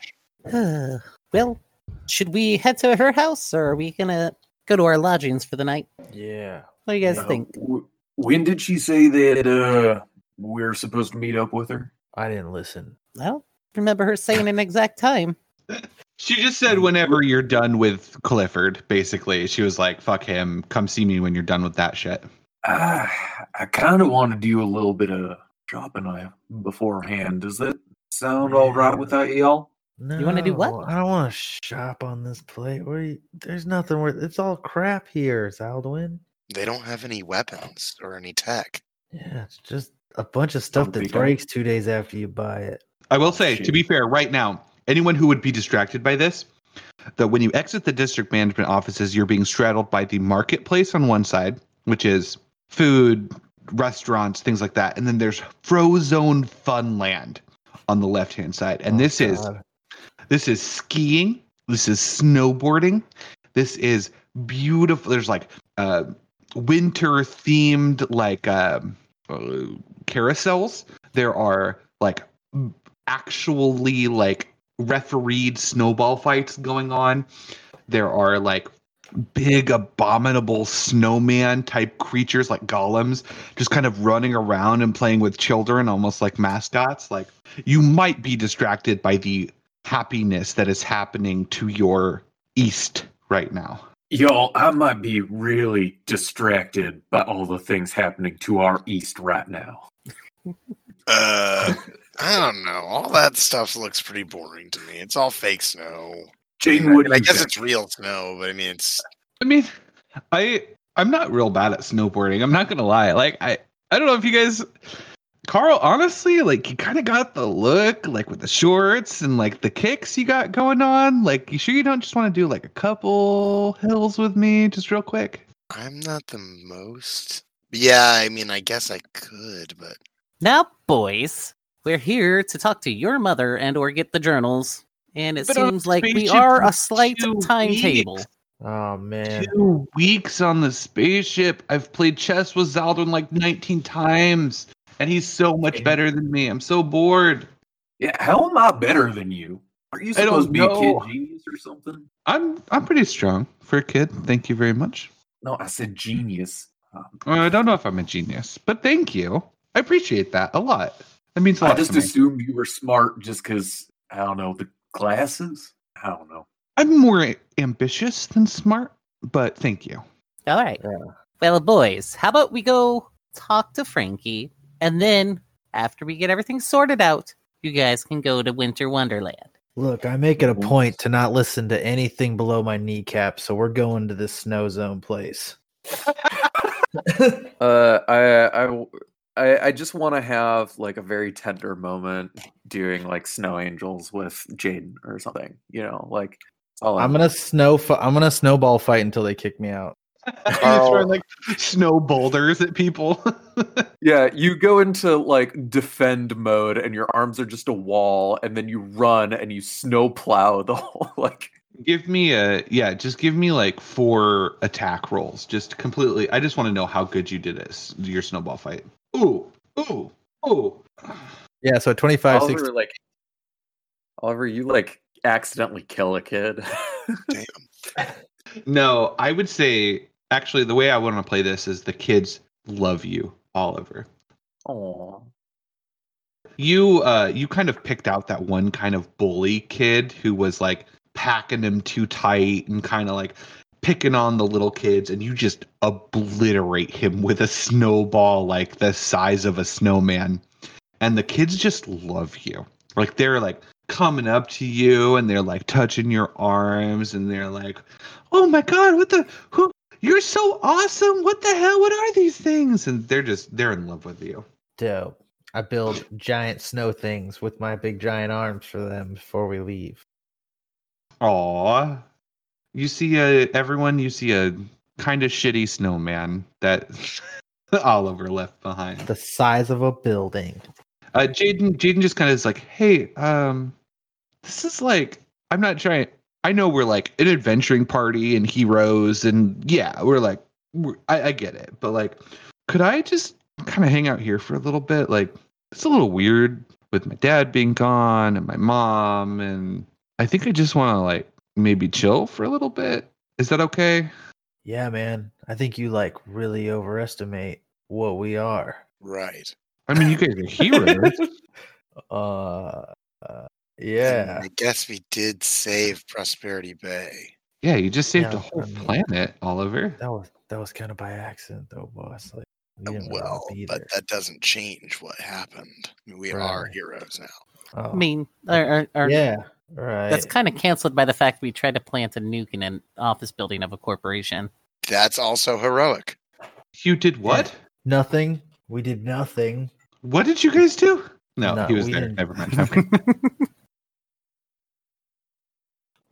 Uh, *sighs* well, should we head to her house or are we gonna go to our lodgings for the night? Yeah. What do you guys Uh, think? when did she say that uh we're supposed to meet up with her? I didn't listen. I don't remember her saying an exact time. *laughs* She just said whenever you're done with Clifford, basically. She was like, fuck him. Come see me when you're done with that shit. Ah, I kind of want to do a little bit of shopping uh, beforehand. Does that sound all right without y'all? No, You wanna do what? I don't want to shop on this plate. What are you, there's nothing worth. It's all crap here, Zaldwin. They don't have any weapons or any tech. Yeah, it's just a bunch of stuff that breaks two days after you buy it. I will say, Shit. to be fair, right now, anyone who would be distracted by this, that when you exit the district management offices, you're being straddled by the marketplace on one side, which is food, restaurants, things like that. And then there's Frozone Funland on the left hand side. And Oh, this is this is skiing, this is snowboarding, this is beautiful. There's like uh winter themed like um uh, carousels. There are like actually like refereed snowball fights going on. There are like big abominable snowman type creatures like golems just kind of running around and playing with children almost like mascots like you might be distracted by the happiness that is happening to your east right now Y'all, I might be really distracted by all the things happening to our east right now. *laughs* Uh, I don't know. All that stuff looks pretty boring to me. It's all fake snow. Jaiden, what do I guess it's real snow, but I mean, it's I mean, I I'm not real bad at snowboarding. I'm not gonna lie. Like I I don't know if you guys, Carl. Honestly, like you kind of got the look, like with the shorts and like the kicks you got going on. Like you sure you don't just want to do like a couple hills with me, just real quick? I'm not the most. Yeah, I mean, I guess I could, but Now, boys, we're here to talk to your mother and or get the journals. And it But seems like we are a slight timetable. weeks. Oh man. Two weeks on the spaceship. I've played chess with Zaldwin like 19 times, and he's so much better than me. I'm so bored. Yeah, how am I better than you? Are you I don't supposed to be know. a kid genius or something? I'm I'm pretty strong for a kid. Thank you very much. No, I said genius. Um, Well, I don't know if I'm a genius, but thank you. I appreciate that a lot. That means a I lot I just to me. assumed you were smart just because, I don't know, the glasses? I don't know. I'm more ambitious than smart, but thank you. All right. Yeah. Well, boys, how about we go talk to Frankie, and then after we get everything sorted out, you guys can go to Winter Wonderland. Look, I make it a point to not listen to anything below my kneecap, so we're going to this snow zone place. *laughs* Uh, I, I, I, I just want to have like a very tender moment doing like snow angels with Jaiden or something. You know, like all I I'm gonna snow. Fi- I'm gonna snowball fight until they kick me out. *laughs* He's oh. throwing like snow boulders at people. *laughs* Yeah, you go into like defend mode, and your arms are just a wall, and then you run and you snow plow the *laughs* whole like. give me a yeah, just give me like four attack rolls. Just completely. I just want to know how good you did at s- your snowball fight. Ooh, ooh, ooh. Yeah, so 25, 60. Oliver, like, Oliver, you like accidentally kill a kid. damn. *laughs* No, I would say actually the way I want to play this is the kids love you, Oliver. Oh, you uh you kind of picked out that one kind of bully kid who was like packing him too tight and kind of like picking on the little kids and you just obliterate him with a snowball like the size of a snowman and the kids just love you like they're like coming up to you and they're like touching your arms and they're like oh my god what the who you're so awesome what the hell what are these things and they're just they're in love with you Dope. I build giant snow things with my big giant arms for them before we leave. Aw. You see a everyone you see a kind of shitty snowman that *laughs* Oliver left behind. The size of a building. Uh Jaiden Jaiden just kind of is like, "Hey, um this is like I'm not trying I know we're like an adventuring party and heroes and yeah, we're like we're, I, I get it, but like could I just kind of hang out here for a little bit? Like it's a little weird with my dad being gone and my mom and I think I just want to like maybe chill for a little bit. Is that okay? Yeah, man. I think you like really overestimate what we are. Right. I mean, you guys are heroes. *laughs* *laughs* Uh, uh yeah. I guess we did save Prosperity Bay. yeah, you just saved Yeah, a whole I mean- planet, Oliver. That was that was kind of by accident though, boss. Like we didn't Well, but there. that doesn't change what happened. I mean, we are heroes now. Oh, I mean, our, our, our- yeah, right. that's kind of canceled by the fact we tried to plant a nuke in an office building of a corporation. That's also heroic. You did what? nothing. We did nothing. What did you guys do? No, No, he was there. didn't. Never mind. Okay. *laughs*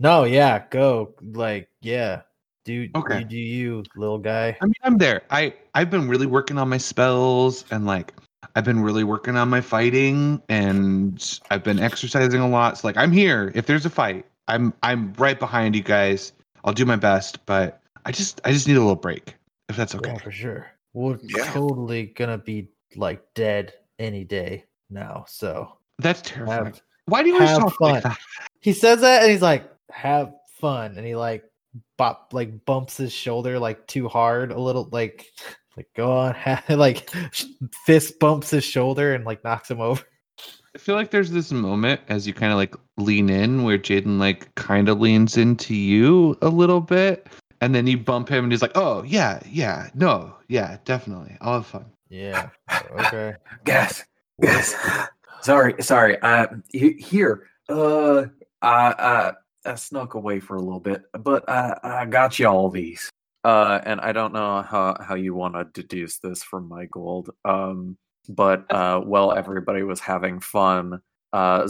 No, yeah, go. Like, yeah. Do Okay. you do you, little guy. I mean, I'm there. I I've been really working on my spells and like I've been really working on my fighting and I've been exercising a lot. So like I'm here. If there's a fight, I'm I'm right behind you guys. I'll do my best, but I just I just need a little break. If that's okay. Yeah, for sure. We're Yeah. totally gonna be like dead any day now. So That's terrifying. have Why do you always have talk like fun. that? he says that and he's like, have fun. And he like bop like bumps his shoulder like too hard a little like like go on *laughs* like fist bumps his shoulder and like knocks him over. I feel like there's this moment as you kind of like lean in where Jaiden like kind of leans into you a little bit, and then you bump him, and he's like, "Oh yeah, yeah, no, yeah, definitely, I'll have fun." Yeah. Okay. *laughs* Guys, guys. sorry, sorry. Uh, here. Uh, I, I, I snuck away for a little bit, but I, I got you all these. Uh, and I don't know how, how you want to deduce this from my gold. Um, but uh, while everybody was having fun, uh,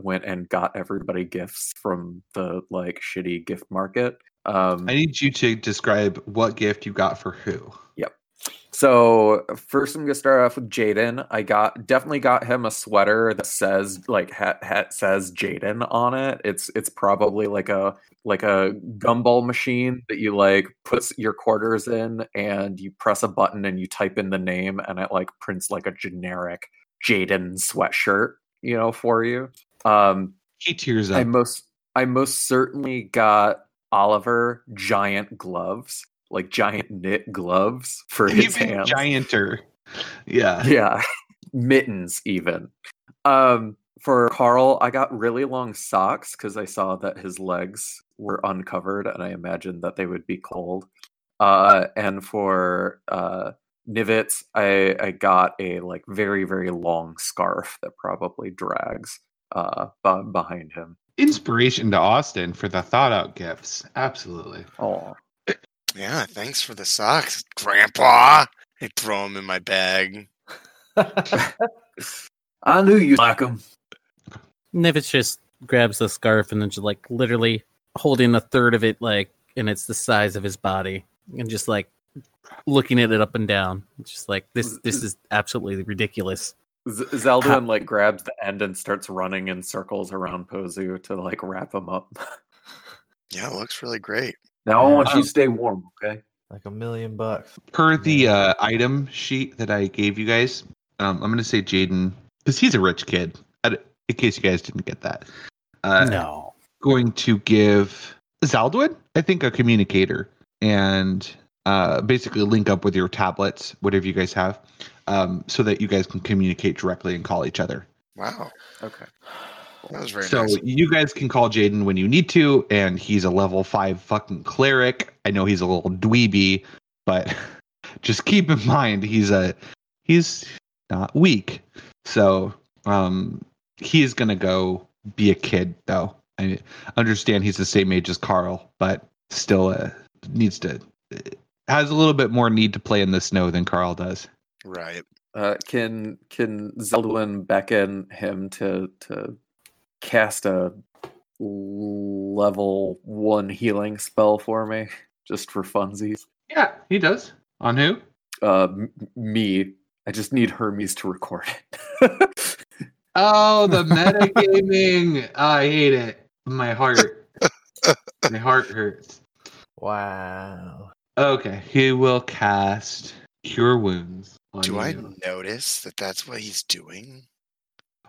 went and got everybody gifts from the like shitty gift market. Um, I need you to describe what gift you got for who. So first, I'm gonna start off with Jaiden. I got definitely got him a sweater that says like hat hat says Jaiden on it. It's it's probably like a like a gumball machine that you like puts your quarters in and you press a button and you type in the name and it like prints like a generic Jaiden sweatshirt, you know, for you. Um, He tears up. I most I most certainly got Oliver giant gloves, like giant knit gloves for his Even hands. gianter. Yeah. Yeah, *laughs* mittens even. Um, for Carl, I got really long socks because I saw that his legs were uncovered, and I imagined that they would be cold. Uh, and for uh, Nivitz, I I got a like very very long scarf that probably drags uh b- behind him. Inspiration to Austin for the thought out gifts. Absolutely. Oh, Yeah, thanks for the socks, Grandpa. I throw them in my bag. *laughs* I knew you like them. Nivitz just grabs the scarf and then just like literally holding a third of it, like, and it's the size of his body, and just like looking at it up and down. It's just like this. This is absolutely ridiculous. Z- Zaldwin like grabs the end and starts running in circles around Pozu to like wrap him up. *laughs* Yeah, it looks really great. Now I want you to stay warm, okay? like a million bucks. Per the uh, item sheet that I gave you guys, um, I'm going to say Jaiden, because he's a rich kid, in case you guys didn't get that. Uh, no, Going to give Zaldwin, I think, a communicator and uh, basically link up with your tablets, whatever you guys have, um, so that you guys can communicate directly and call each other. Wow. okay. That was very so nice. you guys can call Jaiden when you need to, and he's a level five fucking cleric. I know he's a little dweeby, but *laughs* just keep in mind he's a he's not weak. So um he's gonna go be a kid though. I understand he's the same age as Carl, but still uh, needs to has a little bit more need to play in the snow than Carl does. Right. Uh, can can Zaldwin beckon him to to cast a level one healing spell for me, just for funsies? Yeah, he does. On who? Uh, m- me. I just need Hermes to record it. *laughs* Oh, the metagaming. *laughs* I hate it. My heart. *laughs* My heart hurts. Wow. Okay, he will cast Cure Wounds. on Do I notice that that's what he's doing?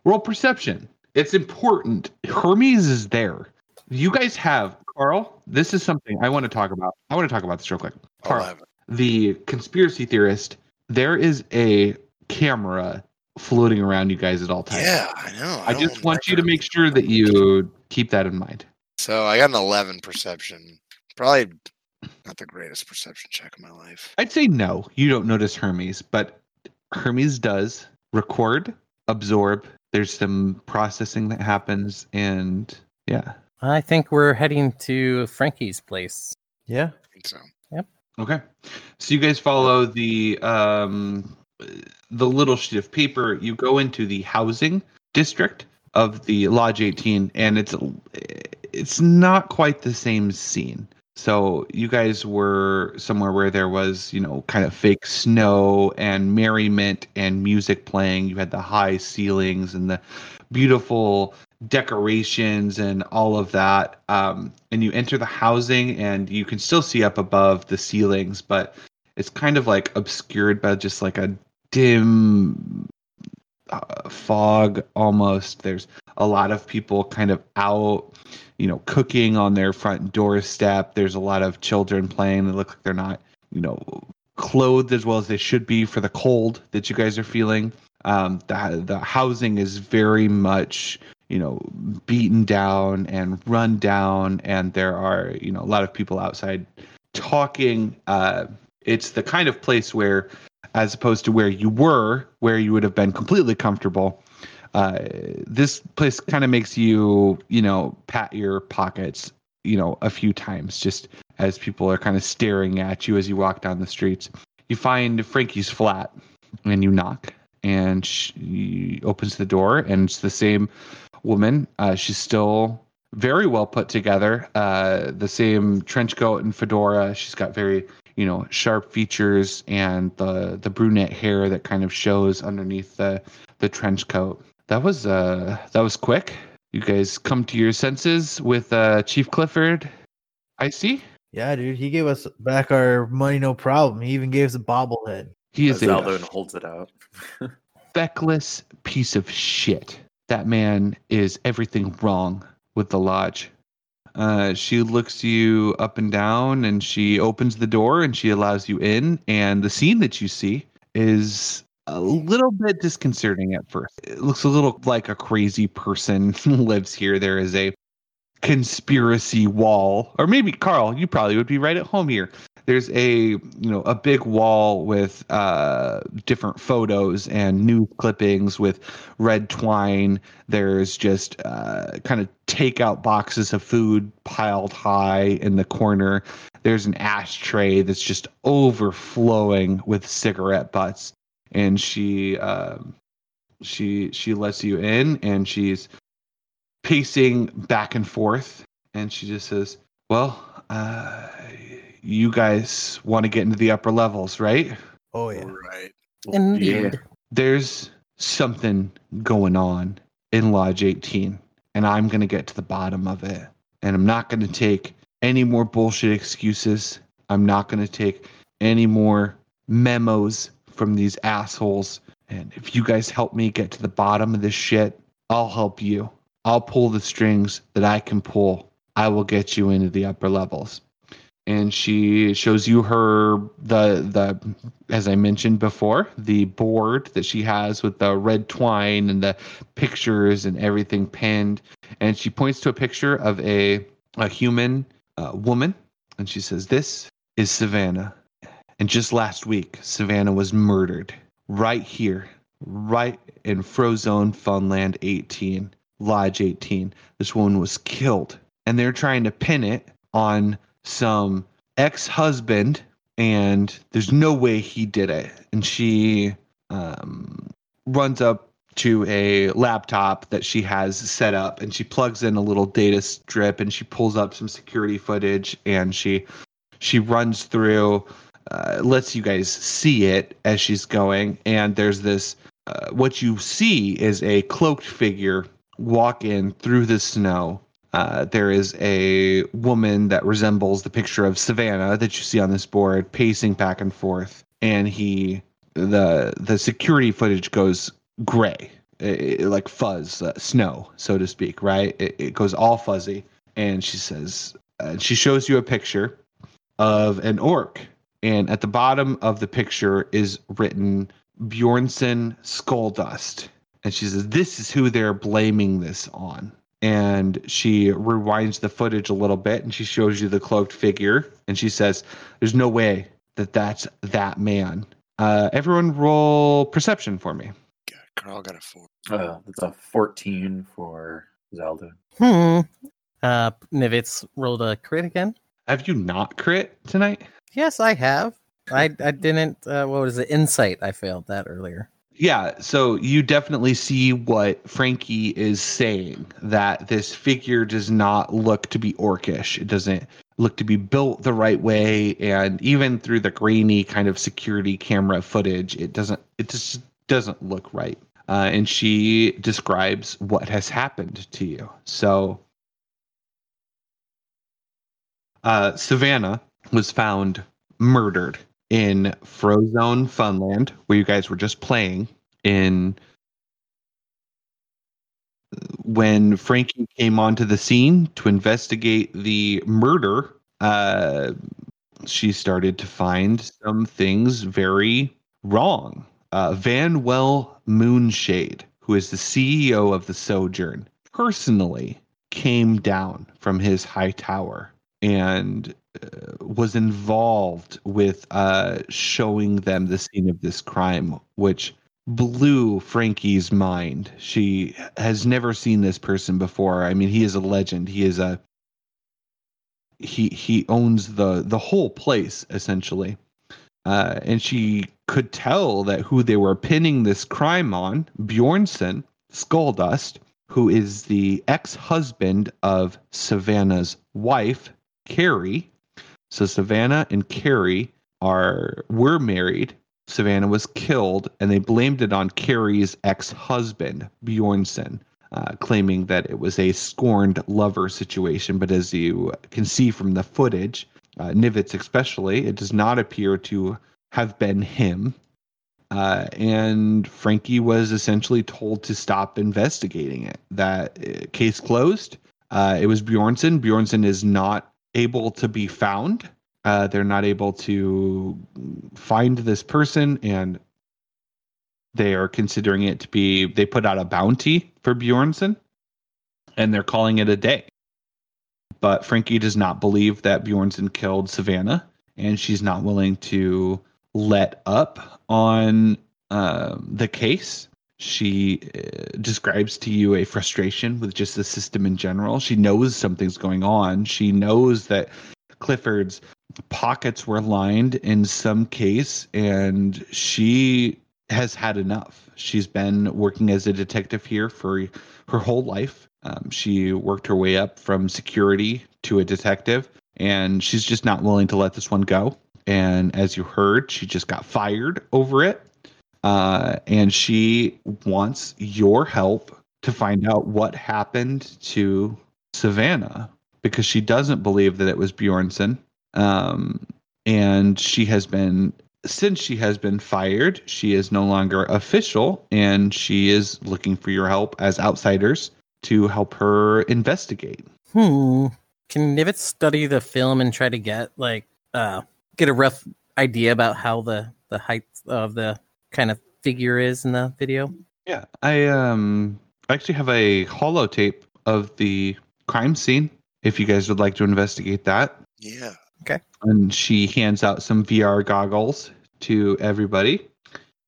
Roll perception. It's important. Hermes is there. You guys have Carl. This is something I want to talk about. I want to talk about this real quick. Carl, the conspiracy theorist. There is a camera floating around you guys at all times. Yeah, I know. I don't just want you to make sure that you keep that in mind. So I got an eleven perception. Probably not the greatest perception check of my life. I'd say no, you don't notice Hermes, but Hermes does record, absorb. There's some processing that happens, and yeah. I think we're heading to Frankie's place. Yeah. I think so. Yep. Okay. So you guys follow the um the little sheet of paper. You go into the housing district of the Lodge 18, and it's it's not quite the same scene. So you guys were somewhere where there was, you know, kind of fake snow and merriment and music playing. You had the high ceilings and the beautiful decorations and all of that. Um, and you enter the housing, and you can still see up above the ceilings, but it's kind of like obscured by just like a dim uh, fog almost. There's a lot of people kind of out, you know, cooking on their front doorstep. There's a lot of children playing. They look like they're not, you know, clothed as well as they should be for the cold that you guys are feeling. Um, the the housing is very much you know beaten down and run down, and there are you know a lot of people outside talking. Uh, it's the kind of place where, as opposed to where you were, where you would have been completely comfortable, uh, this place kind of makes you, you know, pat your pockets, you know, a few times just as people are kind of staring at you as you walk down the streets. You find Frankie's flat and you knock, and she opens the door, and it's the same woman. Uh, she's still very well put together. Uh, the same trench coat and fedora. She's got very you know sharp features and the the brunette hair that kind of shows underneath the the trench coat. That was uh that was quick. You guys come to your senses with uh Chief Clifford. I see. Yeah, dude. He gave us back our money, no problem. He even gave us a bobblehead. He is a Zaldwin holds it out. *laughs* feckless piece of shit. That man is everything wrong with the lodge. Uh, she looks you up and down and she opens the door and she allows you in. And the scene that you see is a little bit disconcerting at first. It looks a little like a crazy person *laughs* lives here. There is a conspiracy wall, or maybe Carl, you probably would be right at home here. There's a you know a big wall with uh, different photos and news clippings with red twine. There's just uh, kind of takeout boxes of food piled high in the corner. There's an ashtray that's just overflowing with cigarette butts, and she um, she she lets you in, and she's pacing back and forth, and she just says, "Well, uh, you guys want to get into the upper levels, right? Oh yeah. Right. Indeed. There's something going on in Lodge 18, and I'm going to get to the bottom of it. And I'm not going to take any more bullshit excuses. I'm not going to take any more memos from these assholes. And if you guys help me get to the bottom of this shit, I'll help you. I'll pull the strings that I can pull. I will get you into the upper levels. and she shows you her the the as I mentioned before the board that she has with the red twine and the pictures and everything pinned, and she points to a picture of a a human uh, woman, and she says, "This is Savannah." And just last week, Savannah was murdered right here, right in Frozone Funland 18, Lodge 18. This woman was killed, and they're trying to pin it on some ex husband, and there's no way he did it. And she um, runs up to a laptop that she has set up and she plugs in a little data strip and she pulls up some security footage and she she runs through uh, lets you guys see it as she's going and there's this uh, what you see is a cloaked figure walk in through the snow uh, there is a woman that resembles the picture of Savannah that you see on this board, pacing back and forth, and he the the security footage goes gray, it, it, like fuzz, uh, snow, so to speak. Right? It, it goes all fuzzy, and she says, uh, she shows you a picture of an orc, and at the bottom of the picture is written Bjornson Skull Dust, and she says, "This is who they're blaming this on." and she rewinds the footage a little bit and she shows you the cloaked figure and she says there's no way that that's that man uh, everyone roll perception for me God, Carl got a four. Uh, that's a 14 for Zelda. Hmm. Uh, Nivitz rolled a crit again. have you not crit tonight Yes, I have. I I didn't. Uh, what was the Insight. I failed that earlier. yeah so you definitely see what frankie is saying that this figure does not look to be orcish it doesn't look to be built the right way and even through the grainy kind of security camera footage it doesn't it just doesn't look right uh, and she describes what has happened to you so uh, savannah was found murdered in frozone funland where you guys were just playing in when frankie came onto the scene to investigate the murder uh, she started to find some things very wrong. Uh, vanwell moonshade who is the ceo of the sojourn personally came down from his high tower and was involved with uh, showing them the scene of this crime, which blew Frankie's mind. She has never seen this person before. I mean, he is a legend. He is a he he owns the the whole place essentially. Uh, and she could tell that who they were pinning this crime on, Bjornson Skulldust, who is the ex-husband of Savannah's wife, Carrie. So Savannah and Carrie are were married. Savannah was killed, and they blamed it on Carrie's ex-husband Bjornson, uh, claiming that it was a scorned lover situation. But as you can see from the footage, uh, Nivitz especially, it does not appear to have been him. Uh, and Frankie was essentially told to stop investigating it. That uh, case closed. Uh, it was Bjornson. Bjornson is not able to be found. Uh, they're not able to find this person, and they are considering it to be. They put out a bounty for Bjornson, and they're calling it a day. But Frankie does not believe that Bjornson killed Savannah, and she's not willing to let up on um, the case. She uh, describes to you a frustration with just the system in general. She knows something's going on. She knows that Clifford's pockets were lined in some case, and she has had enough. She's been working as a detective here for her whole life. Um, she worked her way up from security to a detective, and she's just not willing to let this one go. And as you heard, she just got fired over it. Uh, and she wants your help to find out what happened to Savannah because she doesn't believe that it was Bjornson. Um, and she has been since she has been fired, she is no longer official, and she is looking for your help as outsiders to help her investigate. Hmm. Can Nivitz study the film and try to get like uh get a rough idea about how the the height of the kind of figure is in the video? Yeah, I um I actually have a holotape of the crime scene. If you guys would like to investigate that, Yeah. Okay. And she hands out some VR goggles to everybody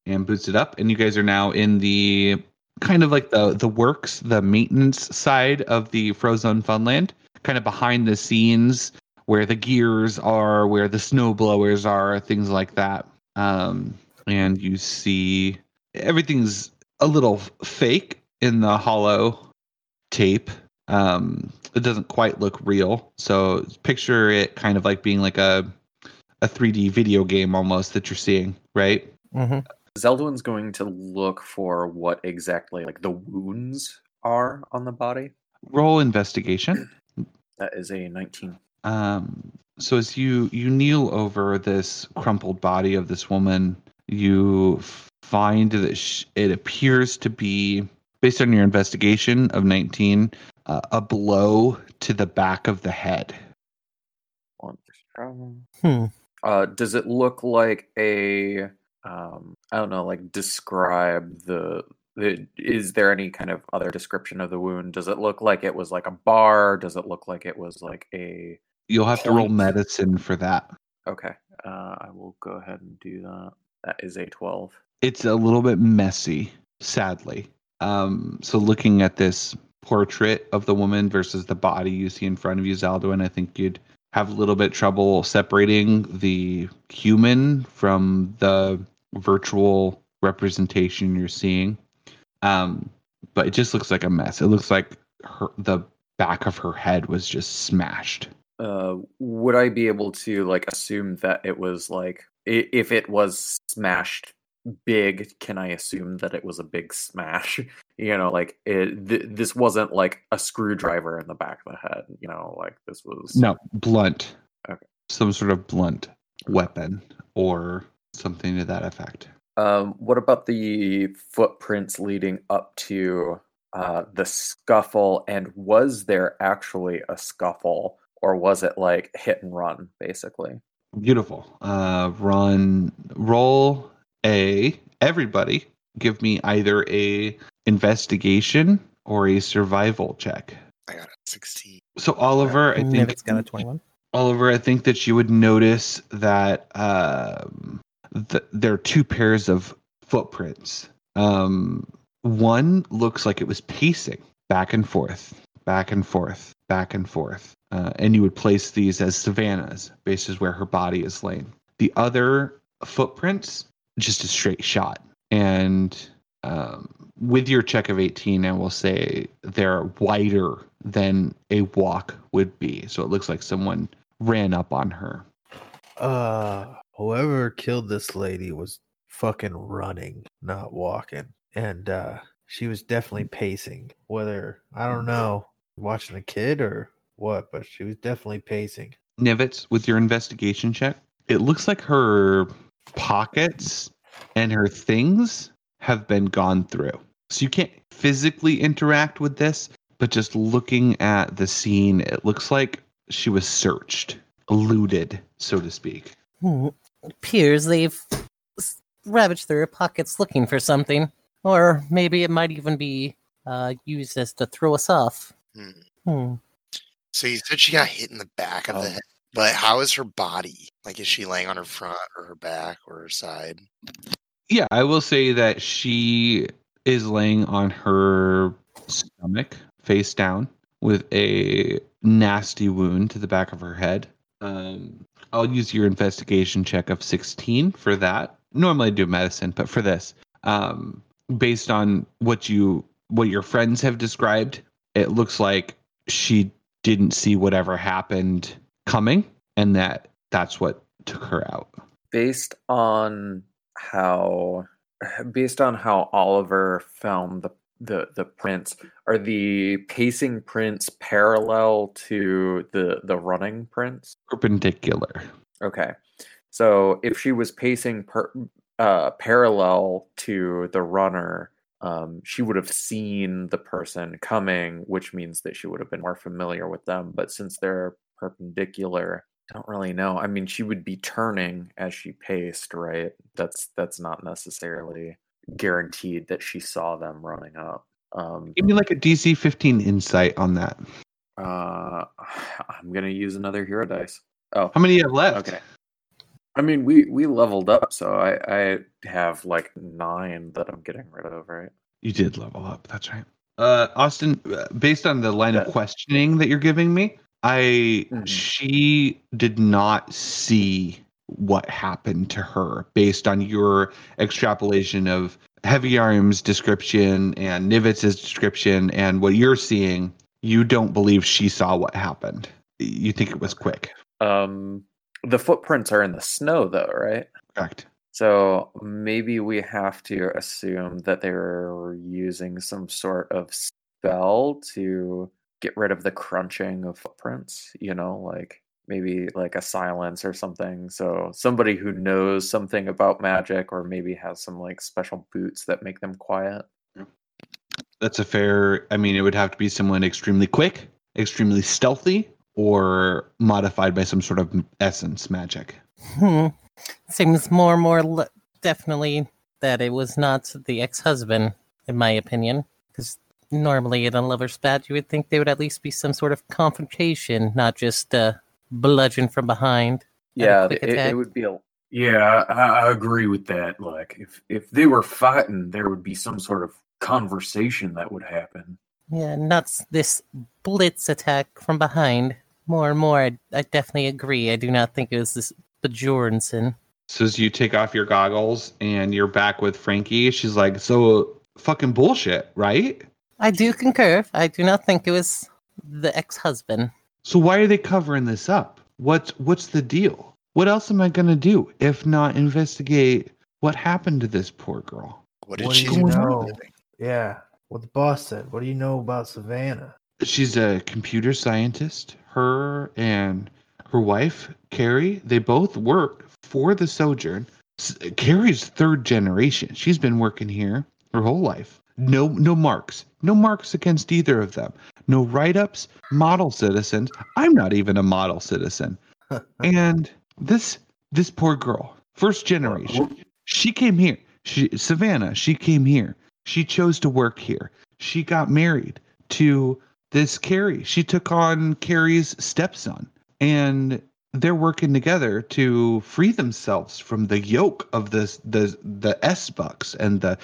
and boots it up and you guys are now in the kind of like the the works the maintenance side of the Frozone Funland kind of behind the scenes where the gears are where the snow blowers are things like that um and you see everything's a little fake in the hollow tape um it doesn't quite look real so picture it kind of like being like a a 3D video game almost that you're seeing, right? Mm-hmm. Zaldwin's going to look for what exactly like the wounds are on the body. Roll investigation. That is a 19. Um, so as you you kneel over this crumpled body of this woman, you find that sh- it appears to be, based on your investigation of 19, uh, a blow to the back of the head. Hmm. Uh, does it look like a um, I don't know, like describe the, the is there any kind of other description of the wound? Does it look like it was like a bar? Does it look like it was like a You'll have to roll medicine for that. okay? Uh, I will go ahead and do that. That is a 12. it's a little bit messy, sadly. Um, so looking at this portrait of the woman versus the body you see in front of you, Zaldwin, I think you'd have a little bit trouble separating the human from the virtual representation you're seeing. Um, but it just looks like a mess. It looks like her the back of her head was just smashed. Uh, would I be able to like assume that it was like if it was smashed big? Can I assume that it was a big smash? *laughs* You know, like it. Th- this wasn't like a screwdriver in the back of the head. You know, like this was No, blunt. Okay. Some sort of blunt weapon or something to that effect. Um, what about the footprints leading up to uh, the scuffle? And was there actually a scuffle, or was it like hit and run, basically? Beautiful. Uh, run, roll a. Everybody, give me either a investigation or a survival check. I got a 16. So Oliver, I think Nivitz got a twenty-one. Oliver, I think that you would notice that um, th- there are two pairs of footprints. Um, one looks like it was pacing back and forth, back and forth, back and forth. Uh, and you would place these as Savannah's, bases where her body is laying. The other footprints, just a straight shot. And um, with your check of 18, I will say they're wider than a walk would be. So it looks like someone ran up on her. Uh, whoever killed this lady was fucking running, not walking, and uh, she was definitely pacing. Whether I don't know, watching a kid or what, but she was definitely pacing. Nivitz, with your investigation check, it looks like her pockets and her things have been gone through. So you can't physically interact with this, but just looking at the scene, it looks like she was searched, looted, so to speak. Hmm. Appears they've ravaged through her pockets looking for something, or maybe it might even be uh, used as to throw us off. Hmm. Hmm. So you said she got hit in the back of Oh. the head. But how is her body? Like, is she laying on her front or her back or her side? Yeah, I will say that she is laying on her stomach, face down, with a nasty wound to the back of her head. Um, I'll use your investigation check of 16 for that. Normally I do medicine, but for this, um, based on what you what your friends have described, it looks like she didn't see whatever happened coming, and that that's what took her out. based on how based on how Oliver found the the the prints are the pacing prints parallel to the the running prints Perpendicular. okay so if she was pacing per, uh parallel to the runner um, she would have seen the person coming, which means that she would have been more familiar with them. But since they're perpendicular, I don't really know. I mean, she would be turning as she paced, right? That's that's not necessarily guaranteed that she saw them running up. Um, Give me like a DC 15 insight on that. uh, *sighs* I'm gonna use another hero dice. Oh, How many you have left? Okay. I mean, we we leveled up, so I I have like nine that I'm getting rid of, right? You did level up. That's right. Uh, Austin, uh, based on the line of questioning that you're giving me, I Mhm. she did not see what happened to her based on your extrapolation of Heavy Arms description and Nivitz's description and what you're seeing. You don't believe she saw what happened. You think it was quick. Um, the footprints are in the snow, though, right? Correct. So maybe we have to assume that they were using some sort of spell to get rid of the crunching of footprints, you know, like maybe like a silence or something. So somebody who knows something about magic or maybe has some like special boots that make them quiet. That's a fair. I mean, it would have to be someone extremely quick, extremely stealthy, or modified by some sort of essence magic. Hmm. Seems more and more le- definitely that it was not the ex-husband, in my opinion. Because normally in a lover's spat, you would think there would at least be some sort of confrontation, not just uh, bludgeon from behind. Yeah, it, it would be a Yeah, I, I agree with that. Like, if if they were fighting, there would be some sort of conversation that would happen. Yeah, not this blitz attack from behind. More and more, I, I definitely agree. I do not think it was this Bjornson. So as you take off your goggles and you're back with Frankie, she's like, "So fucking bullshit, right? I do concur. I do not think it was the ex-husband. So why are they covering this up? What's what's the deal? What else am I gonna do if not investigate what happened to this poor girl?" What did What she do you know? Yeah. What the boss said. What do you know about Savannah? She's a computer scientist. Her and her wife, Carrie, they both work for the Sojourn. Carrie's third generation. She's been working here her whole life. No, no marks. No marks against either of them. No write-ups. Model citizens. I'm not even a model citizen. *laughs* and this this poor girl, first generation. She came here. She Savannah. She came here. She chose to work here. She got married to this Carrie. She took on Carrie's stepson, and they're working together to free themselves from the yoke of this the the S bucks and the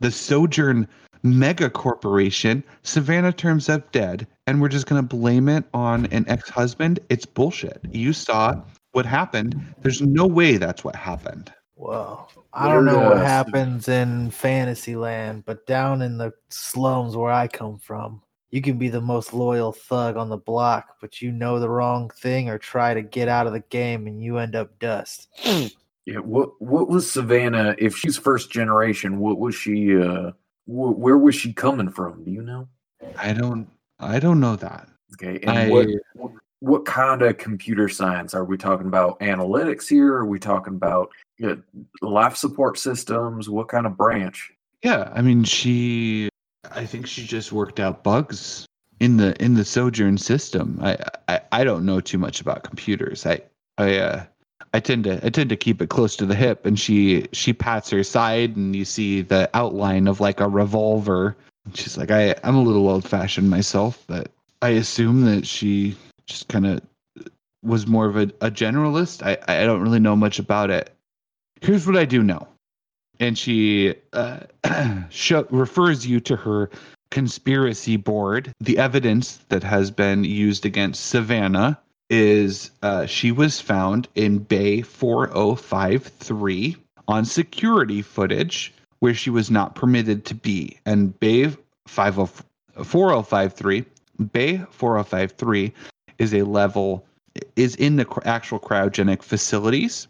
the Sojourn mega corporation. Savannah turns up dead, and we're just gonna blame it on an ex husband. It's bullshit. You saw what happened. There's no way that's what happened. Well, I don't know Where, what happens in Fantasyland, but down in the slums where I come from, you can be the most loyal thug on the block, but you know the wrong thing or try to get out of the game and you end up dust. *sniffs* Yeah, what what was Savannah? If she's first generation, what was she? uh wh- Where was she coming from? Do you know? I don't. I don't know that. Okay, and I- what what kind of computer science are we talking about? Analytics here? Are we talking about uh, life support systems? What kind of branch? Yeah, I mean, she. I think she just worked out bugs in the in the Sojourn system. I I, I don't know too much about computers. I I uh, I tend to I tend to keep it close to the hip. And she she pats her side, and you see the outline of like a revolver. She's like, I I'm a little old fashioned myself, but I assume that she just kind of was more of a, a generalist. I I don't really know much about it. Here's what I do know and she uh, *clears throat* refers you to her conspiracy board. The evidence that has been used against Savannah is uh, she was found in Bay 4053 on security footage where she was not permitted to be. And Bay 50 4053, Bay 4053 is a level is in the actual cryogenic facilities.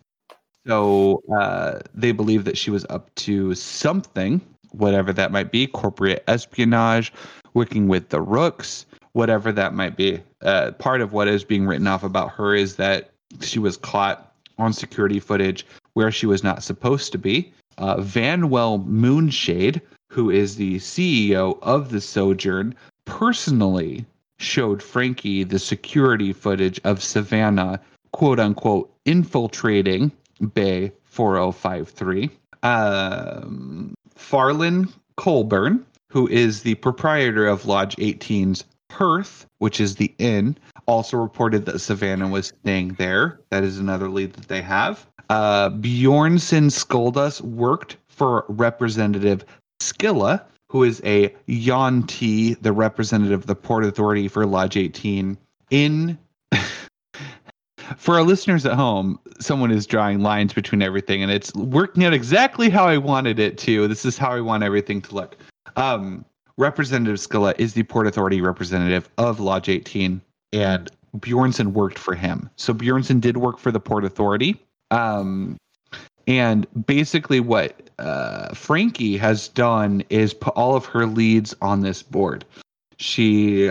So uh, they believe that she was up to something, whatever that might be, corporate espionage, working with the Rooks, whatever that might be. Uh, part of what is being written off about her is that she was caught on security footage where she was not supposed to be. Uh, Vanwell Moonshade who is the CEO of the Sojourn, personally showed Frankie the security footage of Savannah, quote unquote, infiltrating Bay 4053. Um, Farland Colburn, who is the proprietor of Lodge 18's hearth, which is the inn, also reported that Savannah was staying there. That is another lead that they have. Uh, Bjornson Skoldas worked for Representative Skilla, who is a Yonti, the representative of the Port Authority for Lodge 18, in. *laughs* for our listeners at home, someone is drawing lines between everything, and it's working out exactly how I wanted it to. This is how I want everything to look. Um, Representative Skilla is the Port Authority representative of Lodge 18, and Bjornson worked for him. So Bjornson did work for the Port Authority. Um, and basically, what uh, Frankie has done is put all of her leads on this board. She,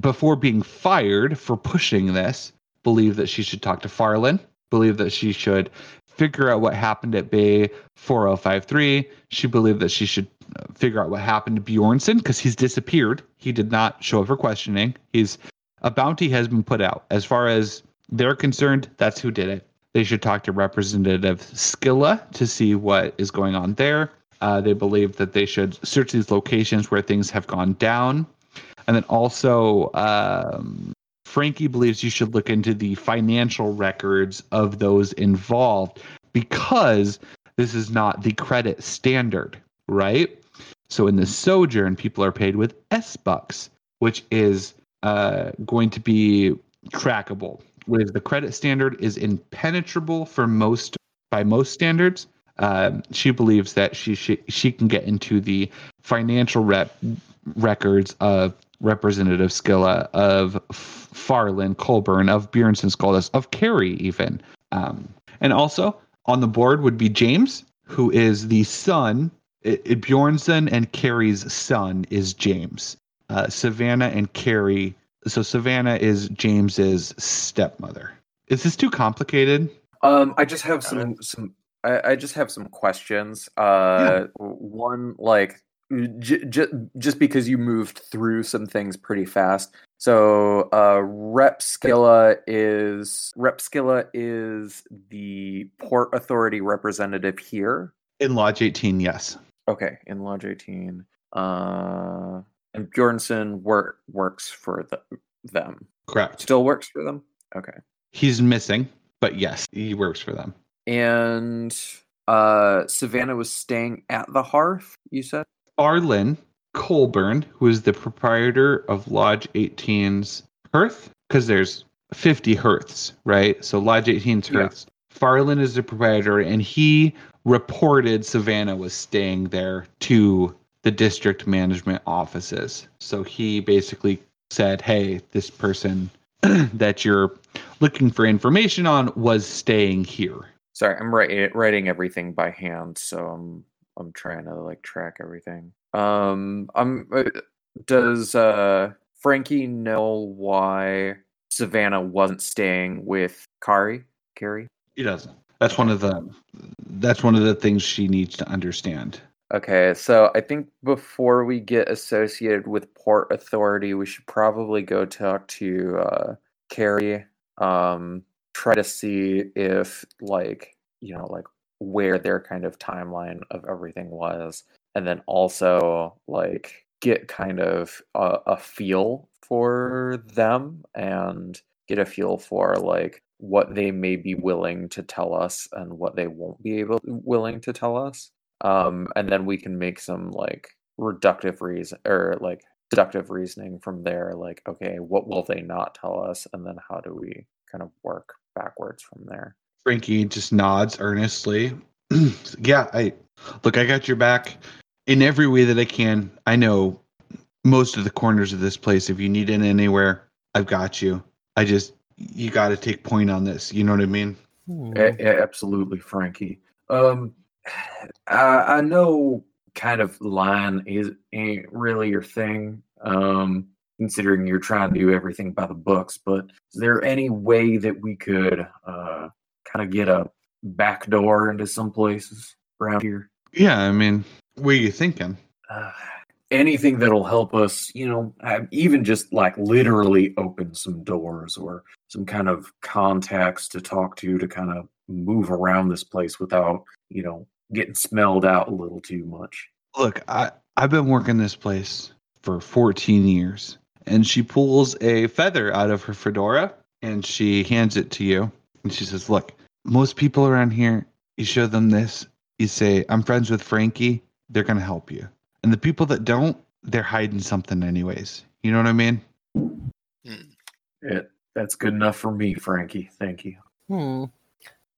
before being fired for pushing this, believed that she should talk to Farland, believe that she should figure out what happened at Bay 4053. She believed that she should uh, figure out what happened to Bjornson because he's disappeared. He did not show up for questioning. He's a bounty has been put out. As far as they're concerned, that's who did it. They should talk to Representative Skilla to see what is going on there. Uh, they believe that they should search these locations where things have gone down. And then also, um, Frankie believes you should look into the financial records of those involved because this is not the credit standard, right? So in the sojourn, people are paid with S bucks, which is uh, going to be trackable. Whereas the credit standard is impenetrable for most by most standards. Um, she believes that she, she she can get into the financial rep records of Representative Skilla, of Farland, Colburn, of Bjornson Skoldas, of Carrie, even. Um, and also on the board would be James, who is the son. It, it, Bjornson and Carrie's son is James. Uh, Savannah and Carrie. So Savannah is James's stepmother. Is this too complicated? Um, I just have some some. I, I just have some questions. Uh, one like j- j- just because you moved through some things pretty fast. So uh, Rep Skilla is Rep Skilla is the Port Authority representative here. In Lodge 18, yes. Okay, in Lodge 18. Uh, and Bjornson work works for the, them. Correct. Still works for them. Okay. He's missing, but yes, he works for them. And uh, Savannah was staying at the hearth. You said. Farland Colburn, who is the proprietor of Lodge 18's hearth, because there's 50 hearths, right? So Lodge 18's hearths. Yeah. Farland is the proprietor, and he reported Savannah was staying there to the district management offices. So he basically said, "Hey, this person *clears throat* that you're looking for information on was staying here." Sorry, I'm writing writing everything by hand, so I'm I'm trying to like track everything. Um, I'm. Uh, does uh Frankie know why Savannah wasn't staying with Kari? Carrie? He doesn't. That's one of the. That's one of the things she needs to understand. Okay, so I think before we get associated with Port Authority, we should probably go talk to uh, Carrie. Um, try to see if, like, you know, like where their kind of timeline of everything was, and then also like get kind of a, a feel for them and get a feel for like what they may be willing to tell us and what they won't be able willing to tell us. Um, and then we can make some like reductive reason or like deductive reasoning from there like okay what will they not tell us? And then how do we kind of work backwards from there frankie just nods earnestly. *clears throat* Yeah i look i got your back in every way that i can. I know most of the corners of this place. If you need it anywhere i've got you. I just you got to take point on this. You know what i mean? A- absolutely frankie. Um I, I know kind of line is ain't really your thing, um, considering you're trying to do everything by the books. But is there any way that we could uh, kind of get a back door into some places around here? Yeah, I mean, what are you thinking? uh, anything that'll help us, you know, even just like literally open some doors or some kind of contacts to talk to to kind of move around this place without, you know, getting smelled out a little too much. Look, I I've been working this place for 14 years. And she pulls a feather out of her fedora and she hands it to you. And she says, "Look, most people around here, you show them this, you say, "I'm friends with Frankie." They're going to help you. And the people that don't, they're hiding something anyways. You know what I mean? It, that's good enough for me, Frankie. Thank you. Hmm.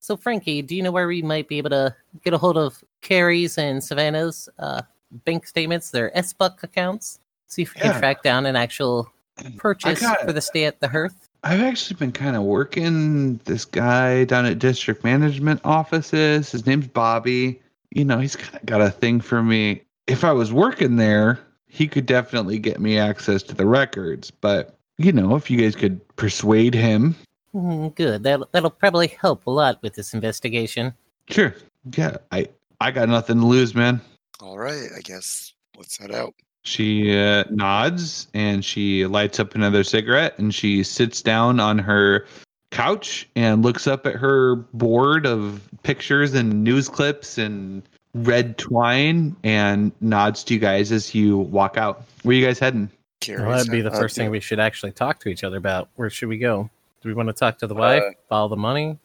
So, Frankie, do you know where we might be able to get a hold of Carrie's and Savannah's uh, bank statements, their S Buck accounts? See if we Yeah. can track down an actual purchase got- for the stay at the Hearth. I've actually been kind of working this guy down at district management offices. His name's Bobby. You know, he's kind of got a thing for me. If I was working there, he could definitely get me access to the records. But, you know, if you guys could persuade him, Hmm, good. That'll, that'll probably help a lot with this investigation. sure. Yeah, I I got nothing to lose, man. All right, I guess let's head out. She uh, nods and she lights up another cigarette and she sits down on her couch and looks up at her board of pictures and news clips and red twine and nods to you guys as you walk out. Where you guys heading? Carrie's Well, that'd be the first uh, thing we should actually talk to each other about. Where should we go? Do we want to talk to the wife? Uh, follow the money?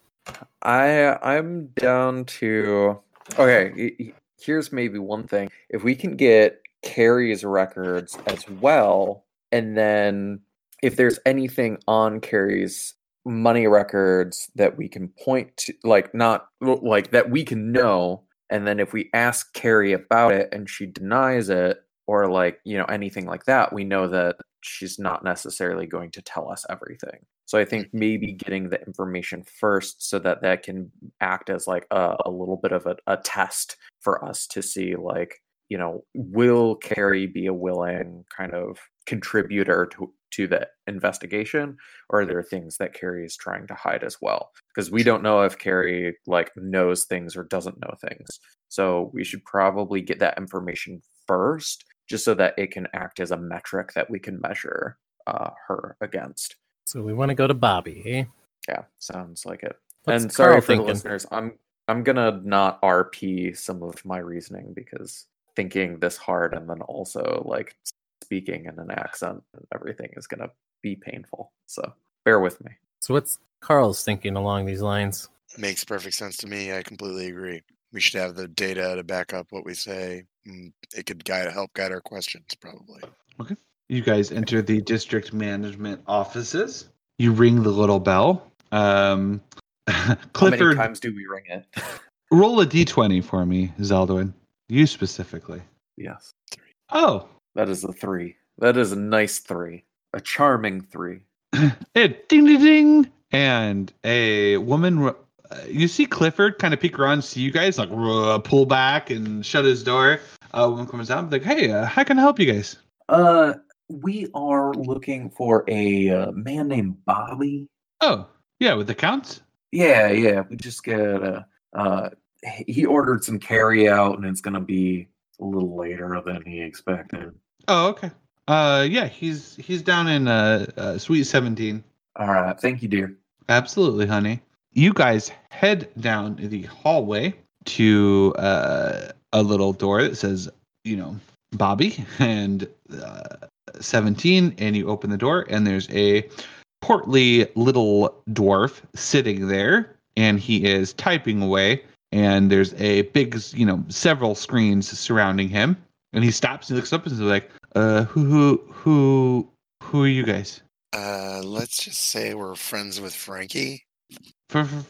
I I'm down to okay. y- y- Here's maybe one thing: if we can get Carrie's records as well, and then if there's anything on Carrie's money records that we can point to, like not like that we can know, and then if we ask Carrie about it and she denies it, or like you know anything like that, we know that she's not necessarily going to tell us everything. So I think maybe getting the information first so that that can act as like a, a little bit of a, a test for us to see like, you know, will Carrie be a willing kind of contributor to to the investigation or are there things that Carrie is trying to hide as well? Because we don't know if Carrie like knows things or doesn't know things. So we should probably get that information first just so that it can act as a metric that we can measure uh, her against. So we want to go to Bobby, eh? Yeah, sounds like it. What's and sorry Carl for thinking? the listeners. I'm I'm gonna not RP some of my reasoning because thinking this hard and then also like speaking in an accent and everything is gonna be painful. So bear with me. So what's Carl's thinking along these lines? Makes perfect sense to me. I completely agree. We should have the data to back up what we say. It could guide help guide our questions, probably. Okay. You guys enter the district management offices. You ring the little bell. Um, *laughs* How many times do we ring it? *laughs* roll a d20 for me, Zaldwin. You specifically. yes. Oh, That is a three. That is a nice three. A charming three. *clears throat* it ding ding ding, and a woman. Uh, you see Clifford kind of peek around, see you guys like ru- pull back and shut his door. A woman comes out, like, "Hey, uh, how can I help you guys?" Uh, we are looking for a uh, man named Bobby. Oh, yeah, with accounts. Yeah, yeah. We just got a uh, he ordered some carry out, and it's gonna be a little later than he expected. Oh, okay. Uh, yeah, he's he's down in uh, uh Suite Seventeen. All right, thank you, dear. Absolutely, honey. You guys head down the hallway to uh, a little door that says, you know, Bobby and uh, 17, and you open the door, and there's a portly little dwarf sitting there, and he is typing away, and there's a big, you know, several screens surrounding him, and he stops and looks up and is like, uh, who, who, who, who are you guys? Uh, let's just say we're friends with Frankie. For, for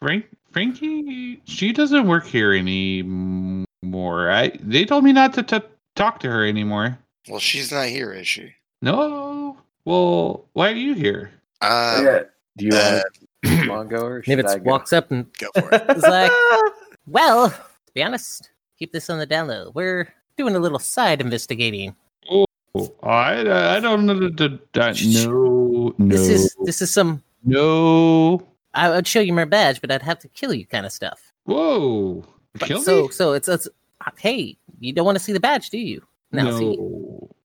Frank, Frankie, she doesn't work here anymore. I they told me not to, to talk to her anymore. Well, she's not here, is she? No. Well, why are you here? Uh, yeah. Do you uh, Want to *clears throat* go or Nivitz walks up and go for it. is like, *laughs* "Well, to be honest, keep this on the down low. We're doing a little side investigating. Oh, I I don't know. the- the- No, no, This is this is some. no. I would show you my badge, but I'd have to kill you, kind of stuff. Whoa! But Kill so me? so it's it's Uh, Hey, you don't want to see the badge, do you? Now, no, see,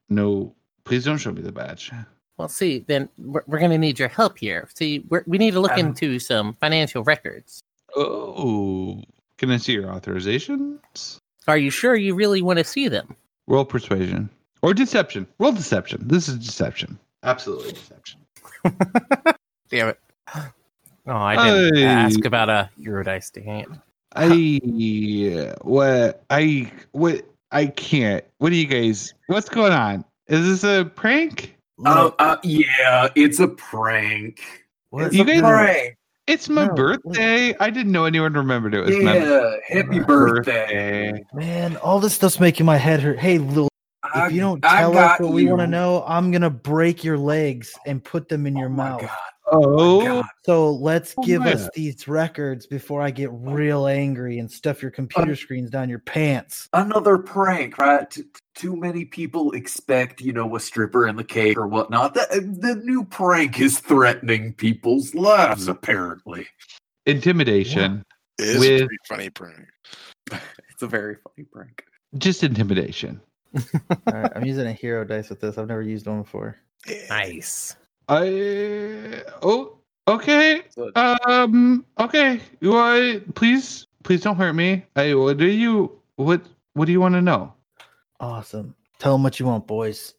no. Please don't show me the badge. Well, see, then we're, we're going to need your help here. See, we're, we need to look Um, into some financial records. Oh, can I see your authorizations? Are you sure you really want to see them? Roll persuasion or deception. Roll deception. This is deception. Absolutely deception. *laughs* Damn it. Oh, I didn't Hey. ask about a hero dice, dang it. I what I what I can't. What do you guys? What's going on? Is this a prank? Oh, Look, uh, yeah, it's a prank. what you is guys- Prank. It's my No, birthday. I didn't know anyone remembered it was my Yeah, happy birthday. birthday. Man, all this stuff's making my head hurt. Hey, Lil, I- if you don't tell us got what we want to know, I'm gonna break your legs and put them in your Oh my mouth. God. Oh, oh, God. So let's Oh give my us these records before I get real angry and stuff your computer screens down your pants. Another prank, right? T- t- too many people expect, you know, a stripper in the cake or whatnot. The, uh, the new prank is threatening people's lives, mm. apparently. intimidation. It is a With- pretty funny prank. *laughs* It's a very funny prank. Just intimidation. *laughs* All right, I'm using a hero dice with this. I've never used one before. Yeah. Nice. I oh okay. Um okay. You uh, please please don't hurt me. I what do you what what do you want to know? Awesome. Tell them what you want, boys.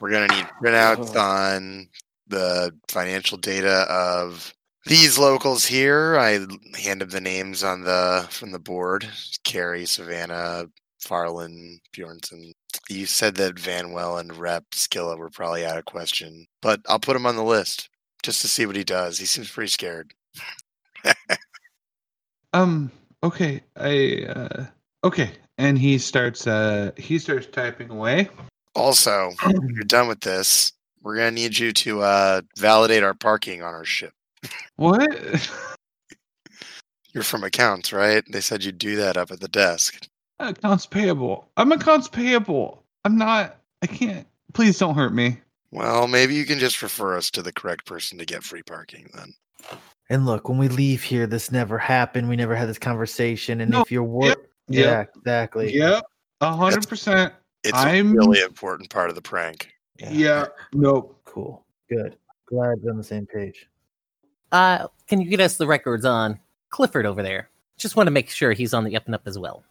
We're gonna need printouts on the financial data of these locals here. I hand them the names on the from the board: Carrie, Savannah, Farland, Bjornson. You said that Vanwell and Rep Skilla were probably out of question, but I'll put him on the list just to see what he does. He seems pretty scared. *laughs* Um okay. I uh okay. And he starts uh he starts typing away. Also, *clears throat* when you're done with this, we're gonna need you to uh, validate our parking on our ship. What? *laughs* You're from accounts, right? They said you'd do that up at the desk. Accounts payable. I'm accounts payable. I'm not I can't please don't hurt me. Well, maybe you can just refer us to the correct person to get free parking then. And look, when we leave here, this never happened. We never had this conversation. And No, if you're wor- yep, yeah, yep. exactly. Yep. A hundred percent. It's I'm- a really important part of the prank. Yeah. Nope. Cool. Good. Glad we're on the same page. Uh, can you get us the records on Clifford over there? Just want to make sure he's on the up and up as well.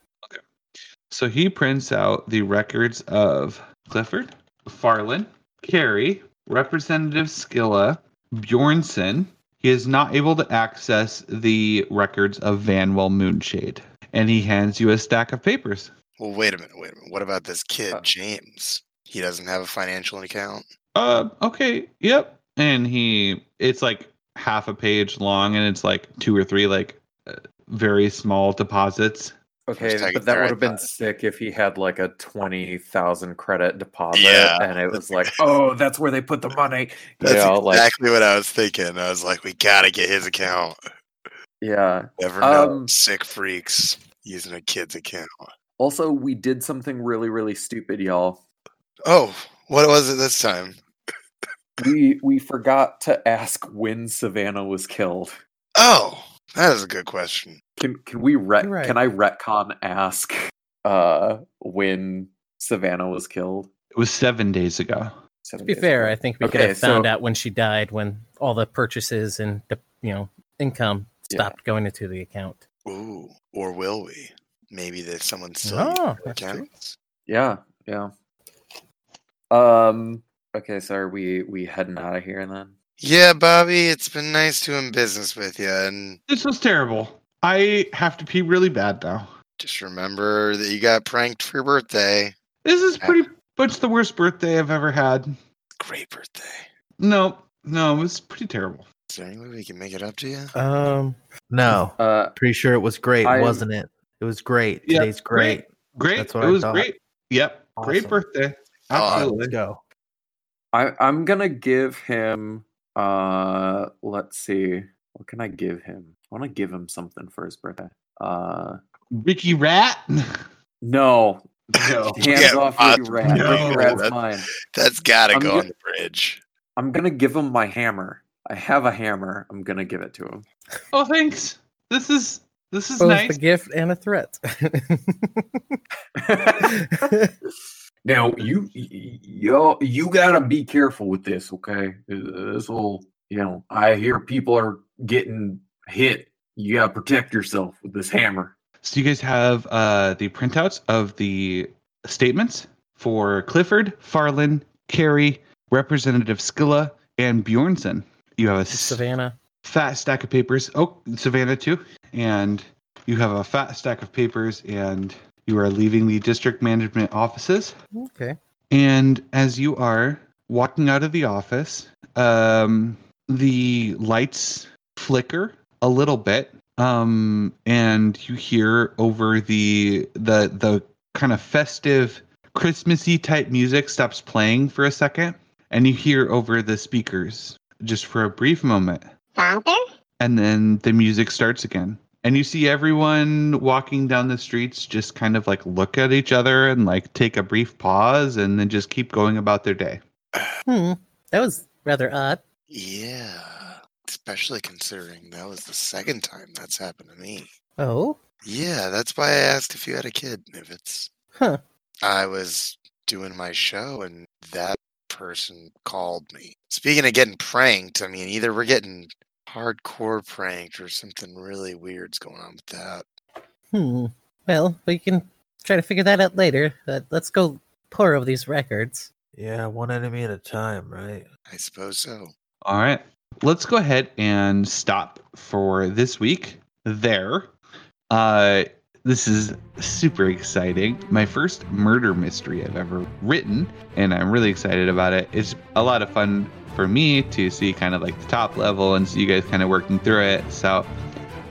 So he prints out the records of Clifford, Farland, Carrie, Representative Skilla, Bjornson. He is not able to access the records of Vanwell Moonshade. And he hands you a stack of papers. Well, wait a minute, wait a minute. What about this kid, Uh. James? He doesn't have a financial account. Uh, okay, yep. And he, it's like half a page long, and it's like two or three like uh, very small deposits. Okay, but that would have been sick if he had like a twenty thousand credit deposit, Yeah. and it *laughs* was like, oh, that's where they put the money. That's yeah, like exactly what I was thinking. I was like, we gotta get his account. yeah. Never know. Um, Sick freaks using a kid's account. Also, we did something really, really stupid, y'all. Oh, what was it this time? We we forgot to ask when Savannah was killed. Oh, that is a good question. Can can we ret- right. can I retcon ask uh when Savannah was killed? It was seven days ago. To be fair, I think we could have found so- out when she died when all the purchases and the you know income Yeah. stopped going into the account. Ooh, or will we? Maybe that someone's still Oh, using their true. Yeah, yeah. Um. Okay, so are we we heading out of here then? Yeah, Bobby, it's been nice doing business with you, and This was terrible. I have to pee really bad now. just remember that you got pranked for your birthday. This is pretty much the worst birthday I've ever had. Great birthday. No, no, it was pretty terrible. Is there any way we can make it up to you? Um, no, Uh, pretty sure it was great, I- wasn't it? It was great. Yeah, Today's great. Great. That's what it I was thought. great. Yep. Great Awesome. birthday. Oh, Absolutely. Let's go. I I'm gonna give him. Uh, let's see. What can I give him? I want to give him something for his birthday. Uh, Ricky Rat. no. *laughs* No. Hands Yeah, off uh, Ricky Rat. no, Ricky Rat's that- mine. That's gotta I'm go good. on the bridge. I'm gonna give him my hammer. I have a hammer. I'm gonna give it to him. Oh, thanks. This is This is Both nice. a gift and a threat. *laughs* *laughs* now you you you gotta be careful with this, okay? This will you know I hear people are getting hit. You gotta protect yourself with this hammer. So you guys have uh, the printouts of the statements for Clifford, Farland, Carrie, Representative Skilla, and Bjornson. You have a Savannah. fat stack of papers. Oh, Savannah too. And you have a fat stack of papers, and you are leaving the district management offices. Okay. And as you are walking out of the office, um, the lights flicker a little bit, um, and you hear over the the the kind of festive Christmassy type music stops playing for a second, and you hear over the speakers just for a brief moment, Father? and then the music starts again. And you see everyone walking down the streets just kind of like look at each other and like take a brief pause and then just keep going about their day. *sighs* Hmm. That was rather odd. Yeah. Especially considering that was the second time that's happened to me. Oh. Yeah, that's why I asked if you had a kid, Nivitz. Huh. I was doing my show and that person called me. Speaking of getting pranked, I mean, either we're getting hardcore pranked or something really weird's going on with that. Hmm. Well, we can try to figure that out later. But let's go pour over these records. Yeah, one enemy at a time, right? I suppose so. All right. Let's go ahead and stop for this week there. Uh, this is super exciting. My first murder mystery I've ever written, and I'm really excited about it. It's a lot of fun for me to see kind of like the top level and see you guys kind of working through it. So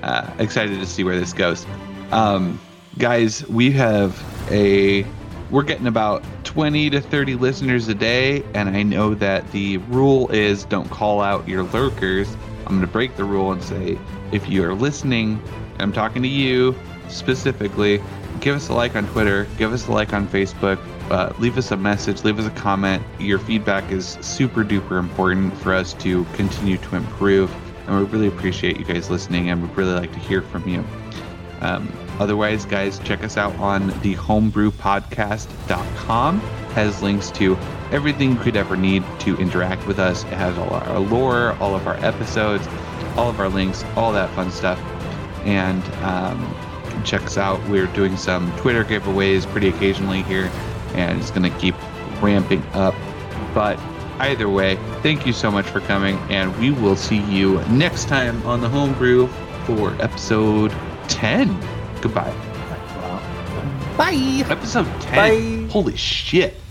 uh, excited to see where this goes. Um, guys, we have a we're getting about 20 to 30 listeners a day and i know that the rule is don't call out your lurkers i'm going to break the rule and say if you are listening i'm talking to you specifically give us a like on twitter give us a like on facebook uh, leave us a message leave us a comment your feedback is super duper important for us to continue to improve and we really appreciate you guys listening and we'd really like to hear from you um, otherwise, guys, check us out on the homebrewpodcast.com. Has links to everything you could ever need to interact with us. It has all our lore, all of our episodes, all of our links, all that fun stuff. And um, check us out. We're doing some Twitter giveaways pretty occasionally here, and it's going to keep ramping up. But either way, thank you so much for coming, and we will see you next time on the Homebrew for episode 10. Goodbye. Bye. Episode 10. Bye. Holy shit.